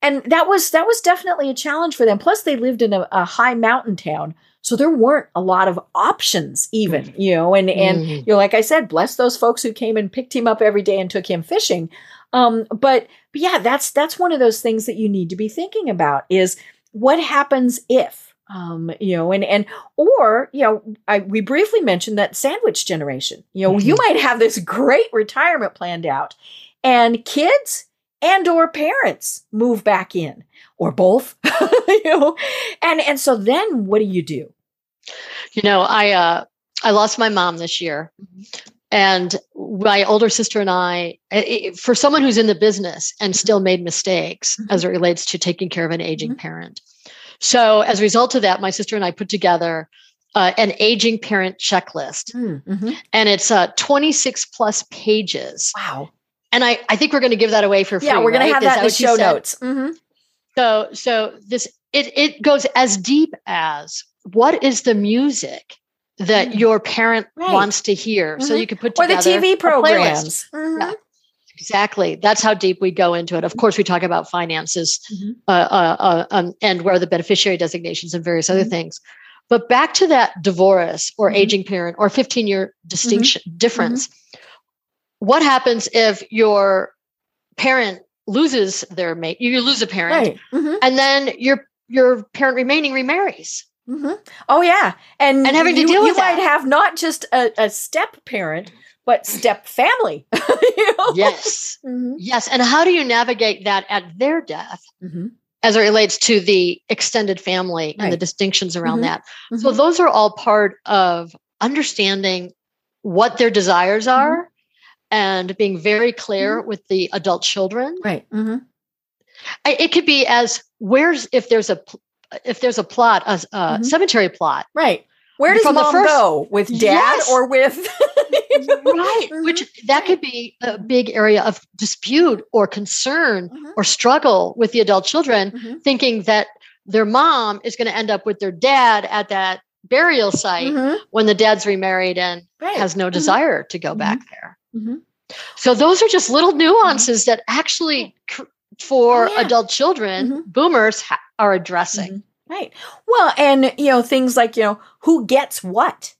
And that was that was definitely a challenge for them. Plus they lived in a, a high mountain town. So there weren't a lot of options even, you know, and and mm. you know, like I said, bless those folks who came and picked him up every day and took him fishing. Um, but, but yeah, that's that's one of those things that you need to be thinking about is what happens if um, you know, and and or you know, I we briefly mentioned that sandwich generation. You know, mm-hmm. you might have this great retirement planned out, and kids and or parents move back in, or both. you know, and and so then what do you do? You know, I uh, I lost my mom this year, mm-hmm. And my older sister and I, for someone who's in the business and mm-hmm. still made mistakes mm-hmm. as it relates to taking care of an aging mm-hmm. parent. So, as a result of that, my sister and I put together uh, an aging parent checklist. Mm, mm-hmm. And it's uh, 26 plus pages. Wow. And I, I think we're going to give that away for free. Yeah, we're going right? to have that in the show notes. Mm-hmm. So, so this it it goes as deep as what is the music that mm your parent right. wants to hear. Mm-hmm. So you can put together or the TV programs. Mm-hmm. Yeah, exactly. That's how deep we go into it. Of course, we talk about finances mm-hmm. uh, uh, uh, um, and where the beneficiary designations and various other mm-hmm. things. But back to that divorce or mm-hmm. aging parent or 15 year distinction difference. What happens if your parent loses their mate? You lose a parent, right. and then your your parent remaining remarries. Mm-hmm. Oh yeah, and and having to you, deal with you might have not just a, a step parent, but step family. you know? Yes, mm-hmm. yes. And how do you navigate that at their death? Mm-hmm. As it relates to the extended family right. and the distinctions around mm-hmm. that. So, mm-hmm. those are all part of understanding what their desires mm-hmm. are and being very clear with the adult children. Right. It could be as where's if there's a if there's a plot, a, a mm-hmm. cemetery plot, right? Where does from the mom first- go with dad Yes. or with right which that could be a big area of dispute or concern Mhm. or struggle with the adult children Mhm. thinking that their mom is going to end up with their dad at that burial site Mhm. when the dad's remarried and Right. has no Mhm. desire to go back there Mhm. so those are just little nuances that actually cr- for Oh, yeah. adult children boomers ha- are addressing Mhm. Right. Well, and you know things like you know who gets what.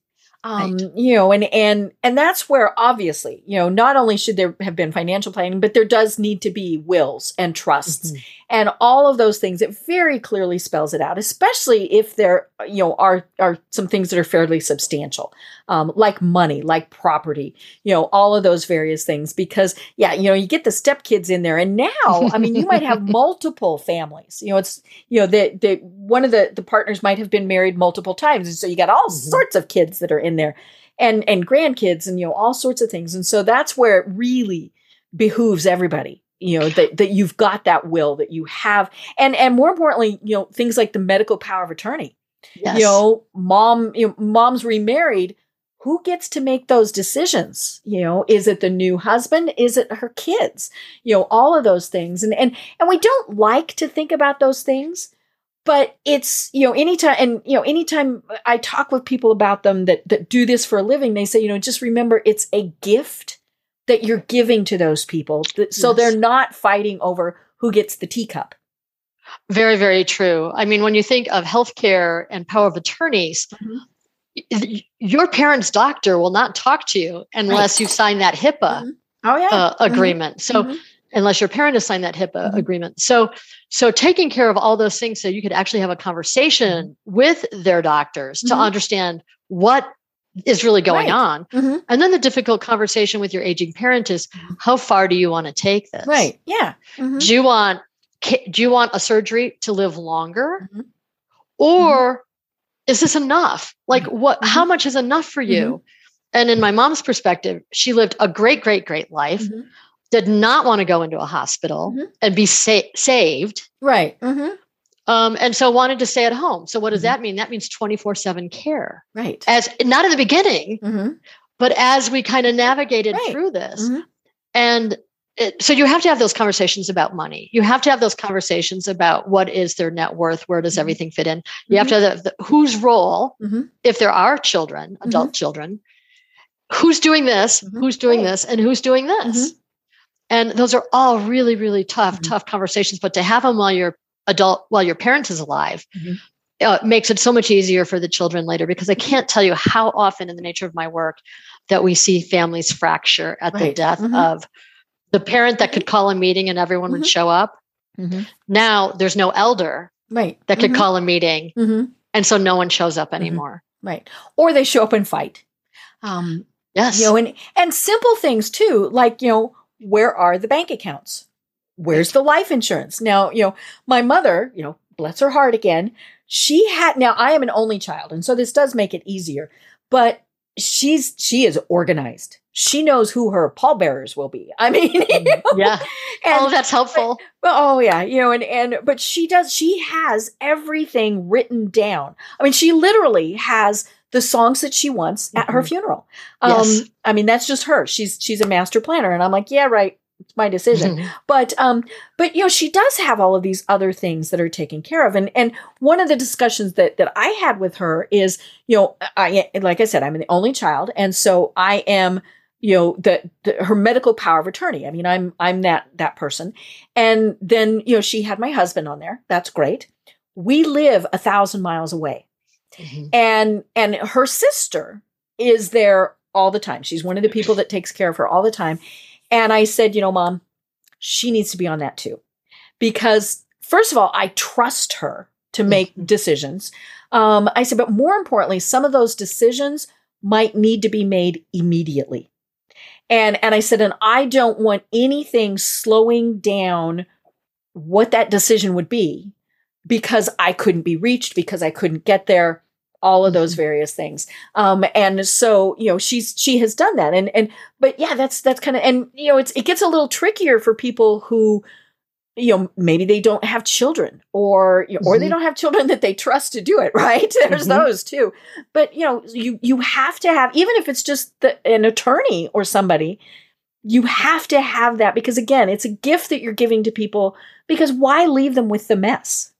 Um, you know, and and and that's where obviously, you know, not only should there have been financial planning, but there does need to be wills and trusts Mhm. And all of those things. It very clearly spells it out, especially if there, you know, are are some things that are fairly substantial, um, like money, like property, you know, all of those various things. Because yeah, you know, you get the stepkids in there, and now, I mean, you might have multiple families. You know, it's you know the the one of the the partners might have been married multiple times, and so you got all Mhm. sorts of kids that are in there, and and grandkids, and you know all sorts of things, and so that's where it really behooves everybody you know that that you've got that will that you have. And and more importantly you know things like the medical power of attorney. Yes. you know mom you know, mom's remarried who gets to make those decisions? You know is it the new husband? Is it her kids? You know all of those things. And and and we don't like to think about those things but it's you know anytime and you know anytime i talk with people about them that that do this for a living they say you know just remember it's a gift that you're giving to those people so Yes. they're not fighting over who gets the teacup Very, very true. I mean, when you think of healthcare and power of attorneys, Mhm. your parent's doctor will not talk to you unless you sign that HIPAA Mhm. oh yeah uh, agreement. So, Mhm. unless your parent has signed that HIPAA Mhm. agreement, so so taking care of all those things, so you could actually have a conversation with their doctors to understand what is really going Right. on, Mhm. and then the difficult conversation with your aging parent is, how far do you want to take this? right yeah Mhm. do you want do you want a surgery to live longer Mhm. or is this enough like Mm-hmm. what how much is enough for you and in my mom's perspective she lived a great great great life did not want to go into a hospital and be sa- saved right. Um, and so wanted to stay at home so what does Mhm. that mean that means 24-7 care right as not in the beginning Mhm. but as we kind of navigated Right. through this Mhm. and it, so you have to have those conversations about money. You have to have those conversations about what is their net worth, where does Mhm. everything fit in. You have to have the, whose role, Mhm. if there are children, adult children, who's doing this, who's doing Right. this, and who's doing this. And those are all really, really tough, tough conversations. But to have them while your adult, while your parent is alive, Mhm. uh, makes it so much easier for the children later. Because I can't tell you how often, in the nature of my work, that we see families fracture at the Right. death Mhm. of the parent that could call a meeting and everyone would Mhm. show up. Mhm. Now there's no elder right that could Mhm. call a meeting, Mhm. and so no one shows up anymore. right or they show up and fight um Yes. you know and and simple things too like you know where are the bank accounts where's the life insurance now you know my mother you know bless her heart again she had now i am an only child and so this does make it easier but she's she is organized she knows who her pallbearers will be i mean you know, yeah. and- oh, that's helpful. well, oh yeah, you know, and and but she does. She has everything written down. I mean, she literally has the songs that she wants at her Mhm. funeral. Um, Yes. I mean, that's just her. She's she's a master planner, and I'm like, yeah, right. It's my decision. Mhm. But um, but you know, she does have all of these other things that are taken care of. And and one of the discussions that that I had with her is, you know, I like I said, I'm the only child, and so I am you know the, the her medical power of attorney i mean i'm i'm that that person and then you know she had my husband on there that's great we live a thousand miles away Mhm. and and her sister is there all the time she's one of the people that takes care of her all the time and i said you know mom she needs to be on that too. Because first of all i trust her to make decisions. Um, i said but more importantly some of those decisions might need to be made immediately. And and i said and i don't want anything slowing down what that decision would be because i couldn't be reached because i couldn't get there all of those various things. Um and so you know she's she has done that. And and but yeah that's that's kind of and you know it's it gets a little trickier for people who you know maybe they don't have children or you know, or they Mhm. don't have children that they trust to do it right? There's Mhm. those too. But you know you you have to have even if it's just the, an attorney or somebody you have to have that because again it's a gift that you're giving to people because why leave them with the mess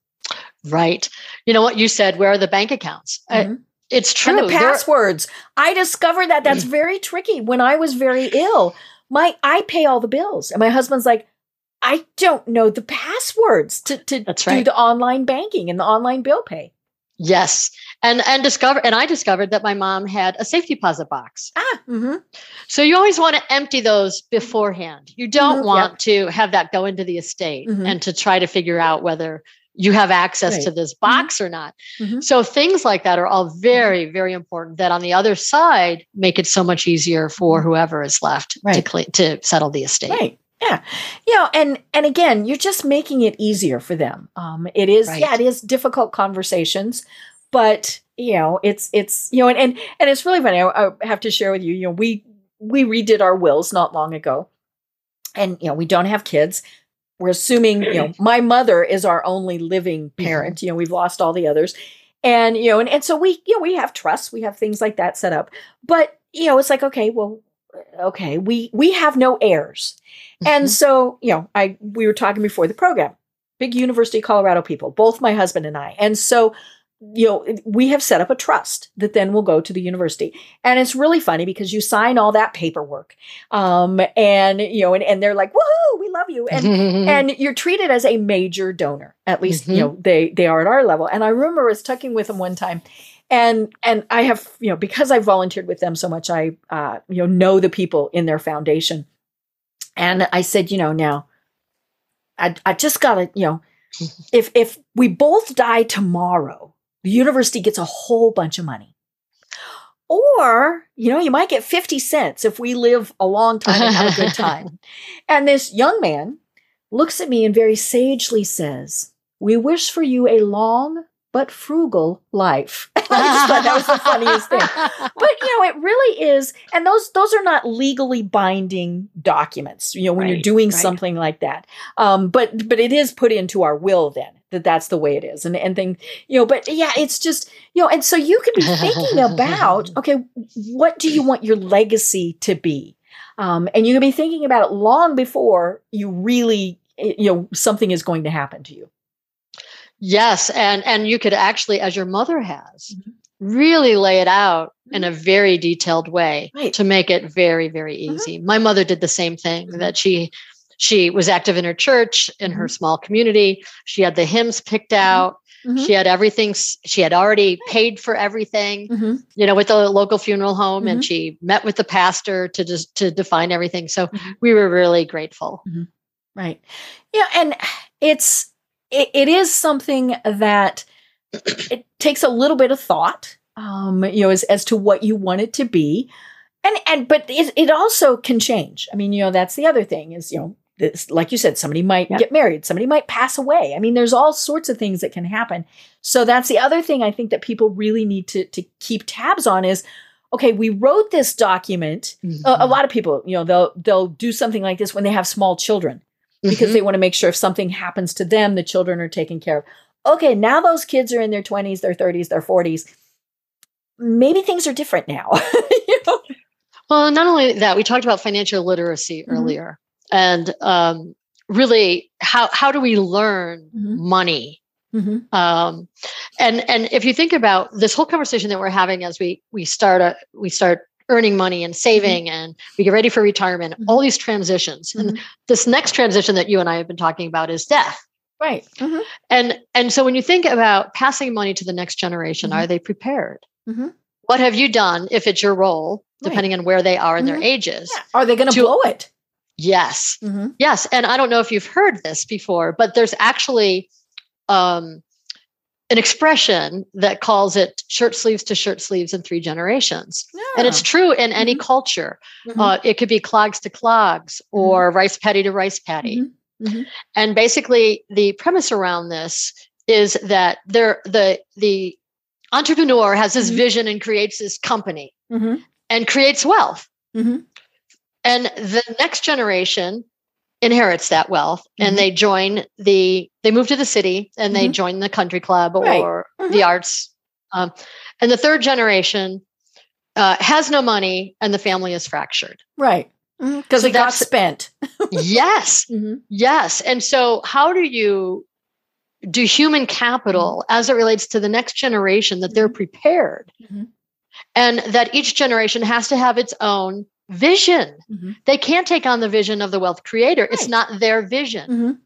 Right. You know what you said? Where are the bank accounts? Uh, Mhm. it's true. and the passwords i discovered that that's very tricky when i was very ill my i pay all the bills and my husband's like i don't know the passwords to, to That's do the online banking and the online bill pay yes. And and discover and I discovered that my mom had a safe deposit box. ah mm-hmm. So you always want to empty those beforehand. You don't Mhm, want to have that go into the estate Mhm. and to try to figure out whether you have access to this box or not. Mhm. So things like that are all very, very important that on the other side make it so much easier for whoever is left to Mm-hmm. Right. cle to settle the estate. right yeah you know and and again you're just making it easier for them um it is Right. yeah it is difficult conversations but you know it's it's you know and and, and it's really funny I, I have to share with you you know we we redid our wills not long ago and you know we don't have kids we're assuming you know my mother is our only living parent you know we've lost all the others. And you know and, and so we you know we have trusts we have things like that set up. But you know it's like okay well okay we we have no heirs. And Mhm. so you know i we were talking before the program big university of colorado people both my husband and i. And so you know we have set up a trust that then will go to the university. And it's really funny because you sign all that paperwork um and you know and, and they're like woohoo we love you. And and you're treated as a major donor at least you Mhm. know they they are at our level. And i remember I was talking with them one time and and i have you know because i volunteered with them so much i uh you know know the people in their foundation. And i said you know now i i just gotta you know if if we both die tomorrow the university gets a whole bunch of money or you know you might get 50 cents if we live a long time and have a good time and this young man looks at me and very sagely says, We wish for you a long but frugal life. I just thought that was the funniest thing. But you know, it really is, and those those are not legally binding documents. You know, when you're doing right. something like that. Um, but but it is put into our will then that that's the way it is, and and thing you know. But yeah, it's just you know, and so you can be thinking about okay, what do you want your legacy to be? Um, and you can be thinking about it long before you really, you know, something is going to happen to you. Yes, and and you could actually, as your mother has, Mhm. really lay it out in a very detailed way Right. to make it very very Mhm. easy. My mother did the same thing. That she she was active in her church in her Mm-hmm. small community. She had the hymns picked out. Mhm. She had everything. She had already paid for everything. Mm-hmm. You know, with the local funeral home, Mhm. and she met with the pastor to just to define everything. So Mhm. we were really grateful. Right. Yeah, and it's it, it is something that it takes a little bit of thought, um, you know, as as to what you want it to be, and and but it, it also can change. I mean, you know, that's the other thing is you know. This, like you said, somebody might Yep. get married, somebody might pass away. I mean, there's all sorts of things that can happen. So that's the other thing I think that people really need to to keep tabs on is, okay, we wrote this document. A, Mm-hmm. a lot of people, you know, they'll they'll do something like this when they have small children because Mhm. they want to make sure if something happens to them, the children are taken care of. Okay, now those kids are in their 20s, their 30s, their 40s. Maybe things are different now. You know? Well, not only that, we talked about financial literacy Mhm. earlier, and um, really, how how do we learn Mhm. money? Mhm. Um, and and if you think about this whole conversation that we're having as we we start a, we start earning money and saving and we get ready for retirement, Mhm. all these transitions, and this next transition that you and I have been talking about is death. Right. And and so when you think about passing money to the next generation, are they prepared? What have you done if it's your role, Right. depending on where they are in their ages? Yeah. Are they going To- blow it? Yes. Mhm. Yes. And I don't know if you've heard this before, but there's actually um, an expression that calls it shirt sleeves to shirt sleeves in three generations. And it's true in any Mhm. culture. Mhm. Uh, it could be clogs to clogs or rice paddy to rice paddy. Mhm. Mhm. And basically, the premise around this is that there the the entrepreneur has this vision and creates this company and creates wealth. Mhm. And the next generation inherits that wealth Mhm. and they join the they move to the city and they Mhm. join the country club Right. or Mhm. the arts um, and the third generation uh, has no money and the family is fractured Right. Because So it got spent. yes Mhm. yes and so how do you do human capital as it relates to the next generation that they're prepared and that each generation has to have its own vision Mhm. they can't take on the vision of the wealth creator it's not their vision Mhm.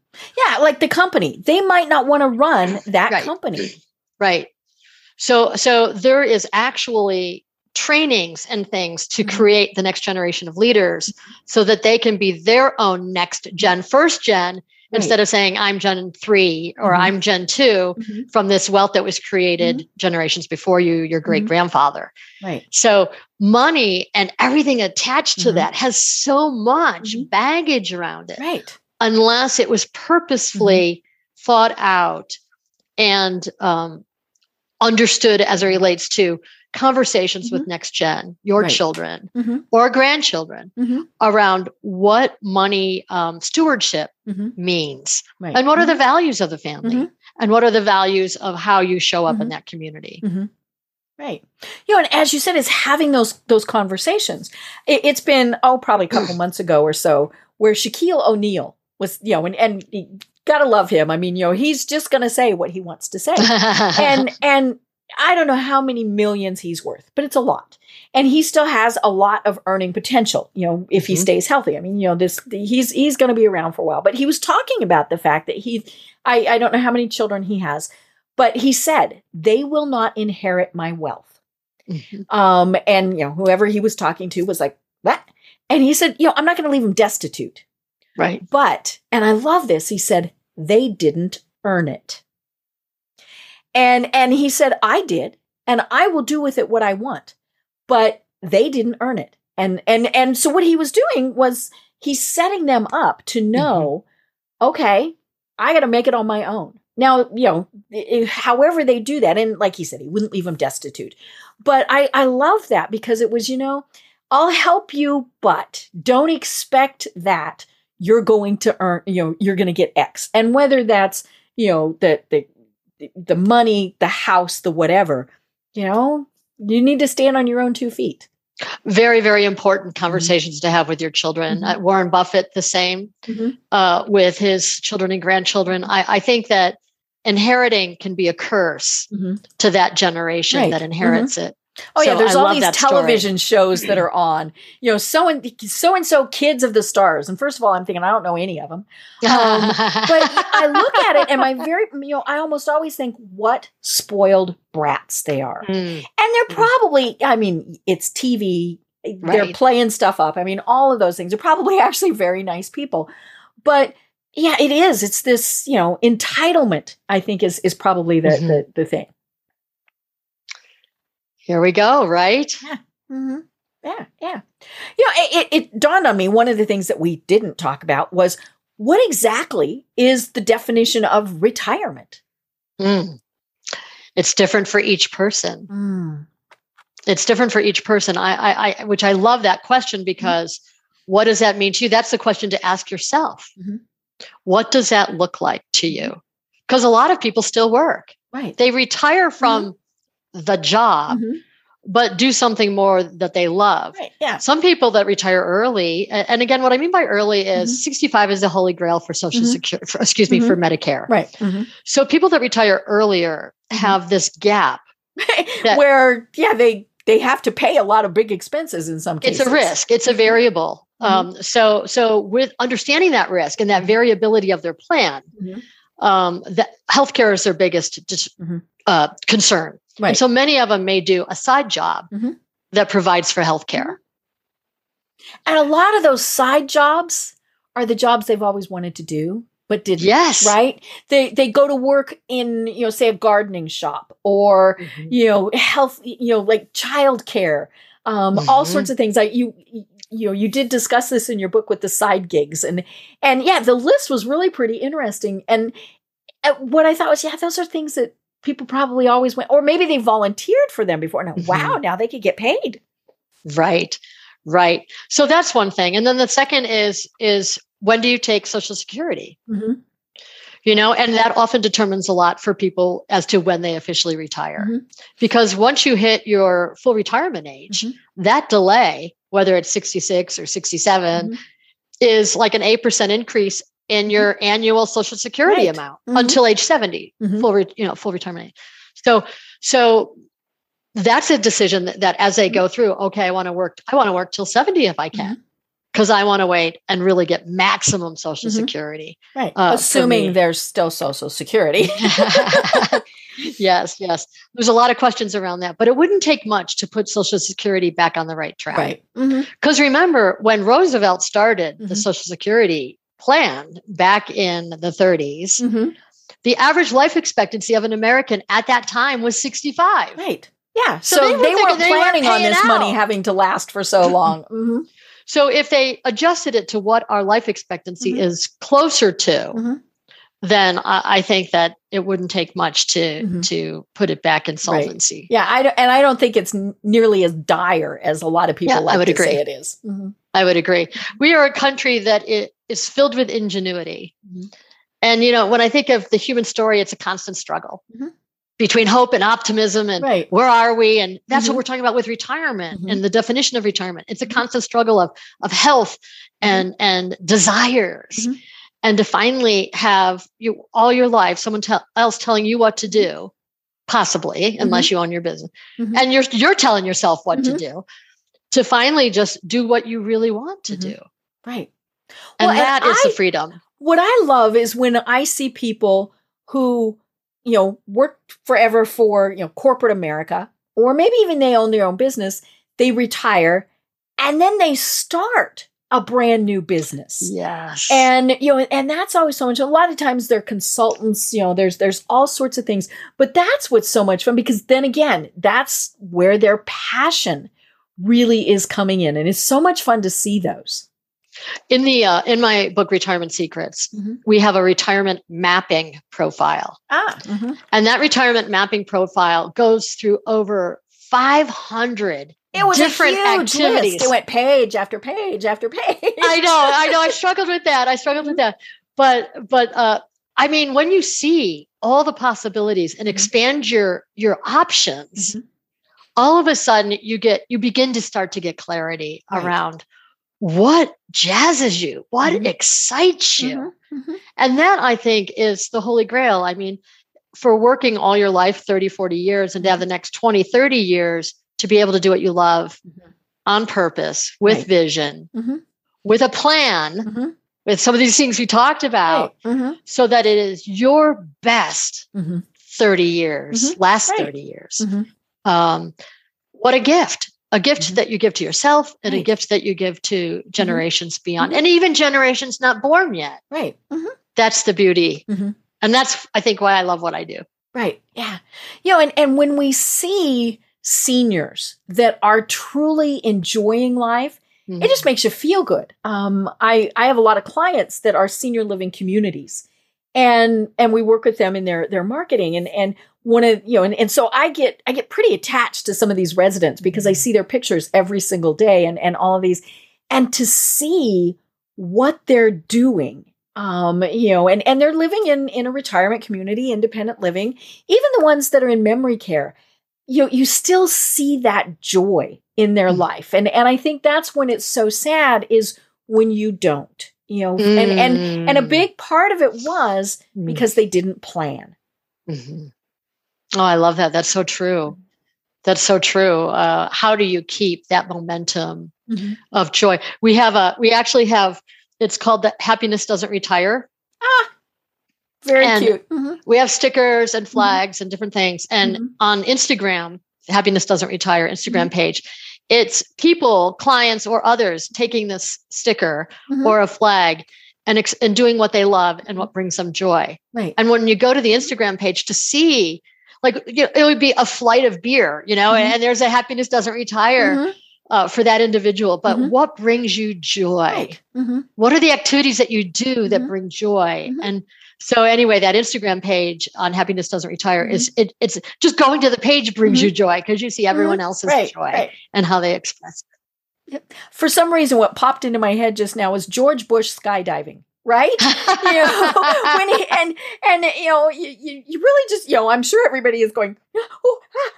Yeah, like the company. They might not want to run that Right. company. Right. So so there is actually trainings and things to Mhm. create the next generation of leaders so that they can be their own next gen, first gen, instead of saying I'm gen 3 or Mhm. I'm gen 2 Mhm. from this wealth that was created generations before you, your great grandfather. Right. So money and everything attached to Mhm. that has so much Mhm. baggage around it Right. unless it was purposefully thought out and um, understood as it relates to conversations with next gen, your Right. children Mhm. or grandchildren Mhm. around what money um, stewardship Mhm. means Right. and what are the Mhm. values of the family Mhm. and what are the values of how you show up in that community. Right. You know, and as you said, is having those those conversations. It, it's been oh, probably a couple months ago or so, where Shaquille O'Neal was, you know, and and gotta love him. I mean, you know, he's just gonna say what he wants to say, and and I don't know how many millions he's worth, but it's a lot. And he still has a lot of earning potential, you know, if he Mhm. stays healthy. I mean, you know, this he's he's going to be around for a while. But he was talking about the fact that he I I don't know how many children he has, but he said they will not inherit my wealth. Mhm. Um and you know, whoever he was talking to was like, "What?" And he said, "You know, I'm not going to leave them destitute." right. But, and I love this, he said, they didn't earn it. And and he said, I did, and I will do with it what I want. But they didn't earn it. And and and so what he was doing was he's setting them up to mm-hmm. know, okay, I gotta make it on my own. Now, you know, however they do that, and like he said, he wouldn't leave them destitute. But I, I love that because it was, you know, I'll help you, but don't expect that you're going to earn, you know, you're going to get X. And whether that's, you know, that the, the money, the house, the whatever, you know, you need to stand on your own two feet. Very, very important conversations to have with your children. Mhm. Uh, Warren Buffett, the same Mhm. uh, with his children and grandchildren. I, I think that inheriting can be a curse Mhm. to that generation Right. that inherits it. Oh yeah, there's I all these that story. television shows that are on. You know, so and so and so kids of the stars. And first of all, I'm thinking I don't know any of them. Um, but I look at it and my very, you know, I almost always think what spoiled brats they are. Mm, And they're Mm. probably, I mean, it's TV, they're playing stuff up. I mean, all of those things are probably actually very nice people. But yeah, it is. It's this, you know, entitlement, I think is is probably the Mhm. the, the thing. Here we go, right? Mm-hmm. Yeah, yeah. You know, it, it, it dawned on me one of the things that we didn't talk about was what exactly is the definition of retirement? Mm. It's different for each person. Mm. It's different for each person. I, I, I which I love that question because what does that mean to you? That's the question to ask yourself. Mhm. What does that look like to you? Because a lot of people still work. Right. They retire from the job, Mhm. but do something more that they love. Right. Yeah. Some people that retire early, and again, what I mean by early is Mhm. 65 is the holy grail for Social Mhm. Security, for, excuse me, for Medicare. Right. Mhm. So people that retire earlier Mhm. have this gap. That- Where yeah, they they have to pay a lot of big expenses in some cases. It's a risk. It's a variable. Um, so, so with understanding that risk and that variability of their plan, um, that healthcare is their biggest dis- uh, concern. Right. And so many of them may do a side job Mhm. that provides for healthcare. and a lot of those side jobs are the jobs they've always wanted to do, but didn't. Yes. Right? They they go to work in, you know, say a gardening shop or Mhm. you know health you know like childcare um all Mhm. sorts of things like you you know you did discuss this in your book with the side gigs and and yeah the list was really pretty interesting and what i thought was yeah those are things that people probably always went or maybe they volunteered for them before now Mhm. wow now they could get paid Right. Right. So that's one thing. And then the second is is when do you take social security Mhm. you know and that often determines a lot for people as to when they officially retire Mhm. because once you hit your full retirement age Mhm. that delay whether it's 66 or 67 Mhm. is like an 8% increase in your annual social security Right. amount Mhm. until age 70 Mhm. full re- you know full retirement age so so that's a decision that, that as they Mm-hmm. go through okay i want to work i want to work till 70 if i can Mm-hmm. because i want to wait and really get maximum social Mhm. security Right. uh, Assuming there's still social security. yes yes there's a lot of questions around that but it wouldn't take much to put social security back on the right track right. Because remember when roosevelt started the social security plan back in the 30s Mhm. the average life expectancy of an american at that time was 65 Right. Yeah. So So, they were they weren't they planning on paying this money having to last for so long. Mhm. So if they adjusted it to what our life expectancy Mhm. is closer to, Mhm. then I, I think that it wouldn't take much to Mhm. to put it back in solvency. Yeah, I don't, and I don't think it's nearly as dire as a lot of people Yeah, I like would to agree. say it is. I would agree. We are a country that is filled with ingenuity, Mhm. and you know when I think of the human story, it's a constant struggle Mhm. between hope and optimism, and Right. where are we? And that's Mhm. what we're talking about with retirement Mhm. and the definition of retirement. It's a Mhm. constant struggle of of health and and desires. And to finally have you all your life someone tell, else telling you what to do, possibly, unless you own your business, and you're you're telling yourself what to do, to finally just do what you really want to Mhm. do, Right. and Well, and that is the freedom. What I love is when I see people who, you know, worked forever for, you know, corporate America, or maybe even they own their own business, they retire and then they start a brand new business. Yes, and you know and that's always so much a lot of times they're consultants you know there's there's all sorts of things but that's what's so much fun because then again that's where their passion really is coming in and it's so much fun to see those in the uh, in my book Retirement Secrets, Mhm. we have a retirement mapping profile. ah mhm. And that retirement mapping profile goes through over 500 it was different a huge activities. list. it went page after page after page I know, I know. I struggled with that. I struggled with that. But but uh I mean when you see all the possibilities and Mhm. expand your your options, Mhm. All of a sudden you get you begin to start to get clarity Right. around what jazzes you, what Mhm. excites you. Mhm, mhm. And that I think is the holy grail. I mean, for working all your life, 30, 40 years, and to have Mm-hmm. the next 20, 30 years to be able to do what you love Mhm. on purpose, with Right. vision, Mhm. with a plan, with some of these things we talked about, Right. So that it is your best mhm, 30 years, last Right. 30 years. Um, what a gift. A gift Mhm. that you give to yourself and a gift that you give to generations beyond, Mhm. and even generations not born yet. right Mhm. That's the beauty. Mhm. And that's, I think, why I love what I do. Right. Yeah. You know, and, and when we see seniors that are truly enjoying life, it just makes you feel good. Um, I, I have a lot of clients that are senior living communities and and we work with them in their their marketing and and one of you know and, and so I get I get pretty attached to some of these residents because I see their pictures every single day and and all of these and to see what they're doing um you know and and they're living in in a retirement community independent living. Even the ones that are in memory care you know, you still see that joy in their Mhm. life. And and i think that's when it's so sad is when you don't you know and and and a Mm. big part of it was Mm. because they didn't plan Mhm. Oh, I love that. That's so true. That's so true. Uh, how do you keep that momentum of joy? We have a, we actually have, it's called the happiness doesn't retire. ah very And- cute Mhm. We have stickers and flags and different things. And Mhm. on Instagram, happiness doesn't retire Instagram page. It's people, clients, or others taking this sticker Mhm. or a flag and, ex- and doing what they love and what brings them joy. right And when you go to the Instagram page to see, like you know, it would be a flight of beer, you know, Mhm. and, there's a happiness doesn't retire Mhm. Uh, for that individual. But Mhm. what brings you joy? Mhm. What are the activities that you do that Mhm. bring joy? Mhm. And so anyway, that Instagram page on happiness doesn't retire is it, it's just going to the page brings Mhm. you joy because you see everyone else's right joy right and how they express it. for some reason, what popped into my head just now was George Bush skydiving right? you know, when he, and and you know, you, you, you really just you know, I'm sure everybody is going, oh, ah,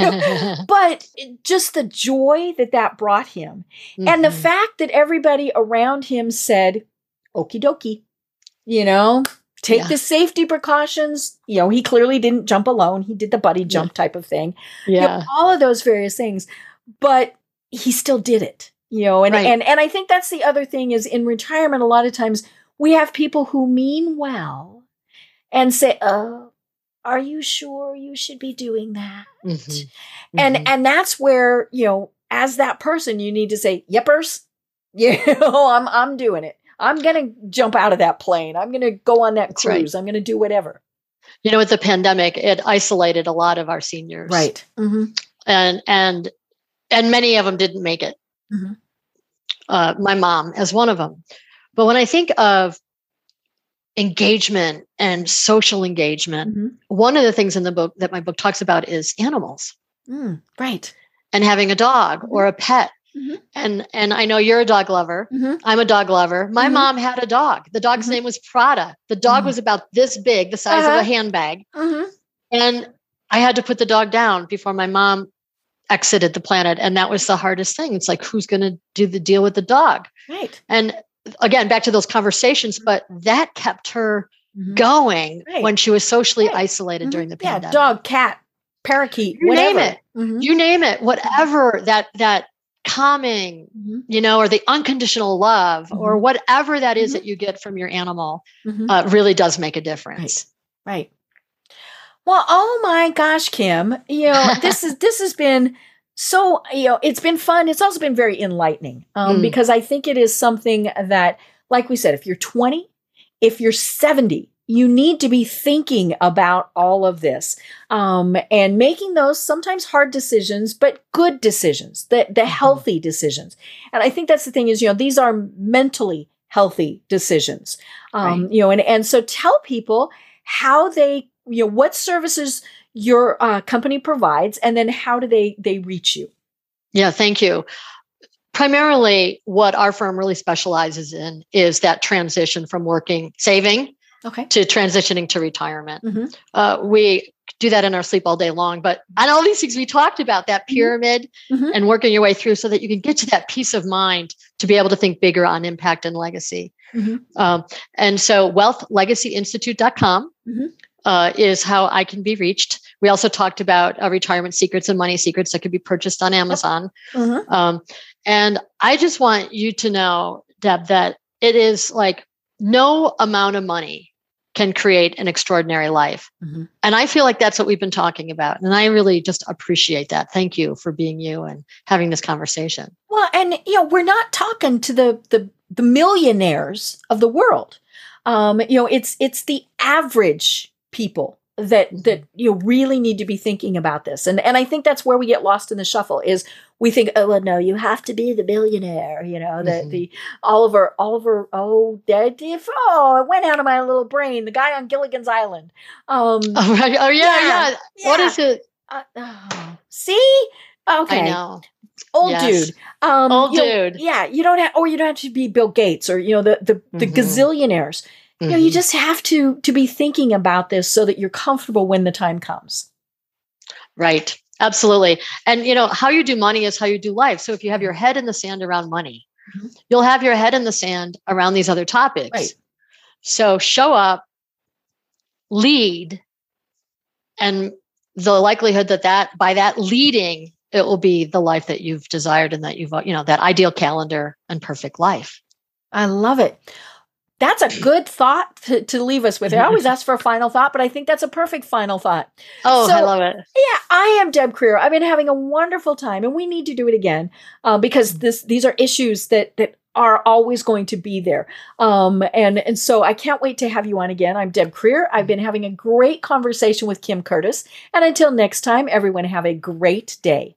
ah. but just the joy that that brought him, mm-hmm. and the mm-hmm. fact that everybody around him said, "Okie dokie," you know. Take yeah. the safety precautions. You know, he clearly didn't jump alone. He did the buddy jump yeah. type of thing. Yeah. You know, all of those various things. But he still did it you know and, right. and and i think that's the other thing is in retirement a lot of times we have people who mean well and say oh are you sure you should be doing that mm-hmm. Mm-hmm. and and that's where you know as that person you need to say yepers you know i'm i'm doing it i'm gonna jump out of that plane i'm gonna go on that cruise right. i'm gonna do whatever you know with the pandemic it isolated a lot of our seniors right mm-hmm. and and and many of them didn't make it Mm-hmm. Uh, my mom as one of them. But when I think of engagement and social engagement, mm-hmm. one of the things in the book that my book talks about is animals. Mm, right. And having a dog mm-hmm. or a pet. Mm-hmm. And and I know you're a dog lover. Mm-hmm. I'm a dog lover. My mm-hmm. mom had a dog. The dog's name was Prada. The dog was about this big, the size uh-huh. of a uh-huh. handbag. And I had to put the dog down before my mom exited the planet and that was the hardest thing it's like who's going to do the deal with the dog right and again back to those conversations but that kept her mm-hmm. going right. when she was socially right. isolated mm-hmm. during the yeah, pandemic dog cat parakeet you whatever. name it mm-hmm. you name it whatever that that calming mm-hmm. you know or the unconditional love or mm-hmm. whatever that is mm-hmm. that you get from your animal uh, really does make a difference right right well, oh my gosh, Kim, you know, this is this has been so, you know, it's been fun. It's also been very enlightening um, mm. because I think it is something that, like we said, if you're 20, if you're 70, you need to be thinking about all of this um, and making those sometimes hard decisions, but good decisions, the, the mm-hmm. healthy decisions. And I think that's the thing is, you know, these are mentally healthy decisions. Um, right. You know, and, and so tell people how they you know what services your uh, company provides and then how do they they reach you yeah thank you primarily what our firm really specializes in is that transition from working saving okay. to transitioning to retirement mm-hmm. uh, we do that in our sleep all day long but on all these things we talked about that mm-hmm. pyramid mm-hmm. and working your way through so that you can get to that peace of mind to be able to think bigger on impact and legacy mm-hmm. um, and so wealthlegacyinstitute.com mm-hmm uh, is how I can be reached. We also talked about uh, retirement secrets and money secrets that could be purchased on Amazon. Mm-hmm. Um, and I just want you to know, Deb, that it is like no amount of money can create an extraordinary life. Mm-hmm. And I feel like that's what we've been talking about. And I really just appreciate that. Thank you for being you and having this conversation. Well, and you know, we're not talking to the the, the millionaires of the world. Um, you know, it's it's the average people that mm-hmm. that you really need to be thinking about this and and i think that's where we get lost in the shuffle is we think oh well, no you have to be the billionaire you know the mm-hmm. the oliver oliver oh that oh it went out of my little brain the guy on gilligan's island um oh, right. oh yeah, yeah, yeah what is it uh, oh. see okay i know old yes. dude um old dude yeah you don't have or you don't have to be bill gates or you know the the, the mm-hmm. gazillionaires Mm-hmm. You know, you just have to to be thinking about this so that you're comfortable when the time comes. Right. Absolutely. And you know, how you do money is how you do life. So if you have your head in the sand around money, mm-hmm. you'll have your head in the sand around these other topics. Right. So show up, lead, and the likelihood that that by that leading it will be the life that you've desired and that you've you know that ideal calendar and perfect life i love it that's a good thought to, to leave us with. I always ask for a final thought, but I think that's a perfect final thought. Oh, so, I love it. Yeah, I am Deb Krier. I've been having a wonderful time, and we need to do it again uh, because this these are issues that that are always going to be there. Um, and and so I can't wait to have you on again. I'm Deb Krier. I've been having a great conversation with Kim Curtis, and until next time, everyone have a great day.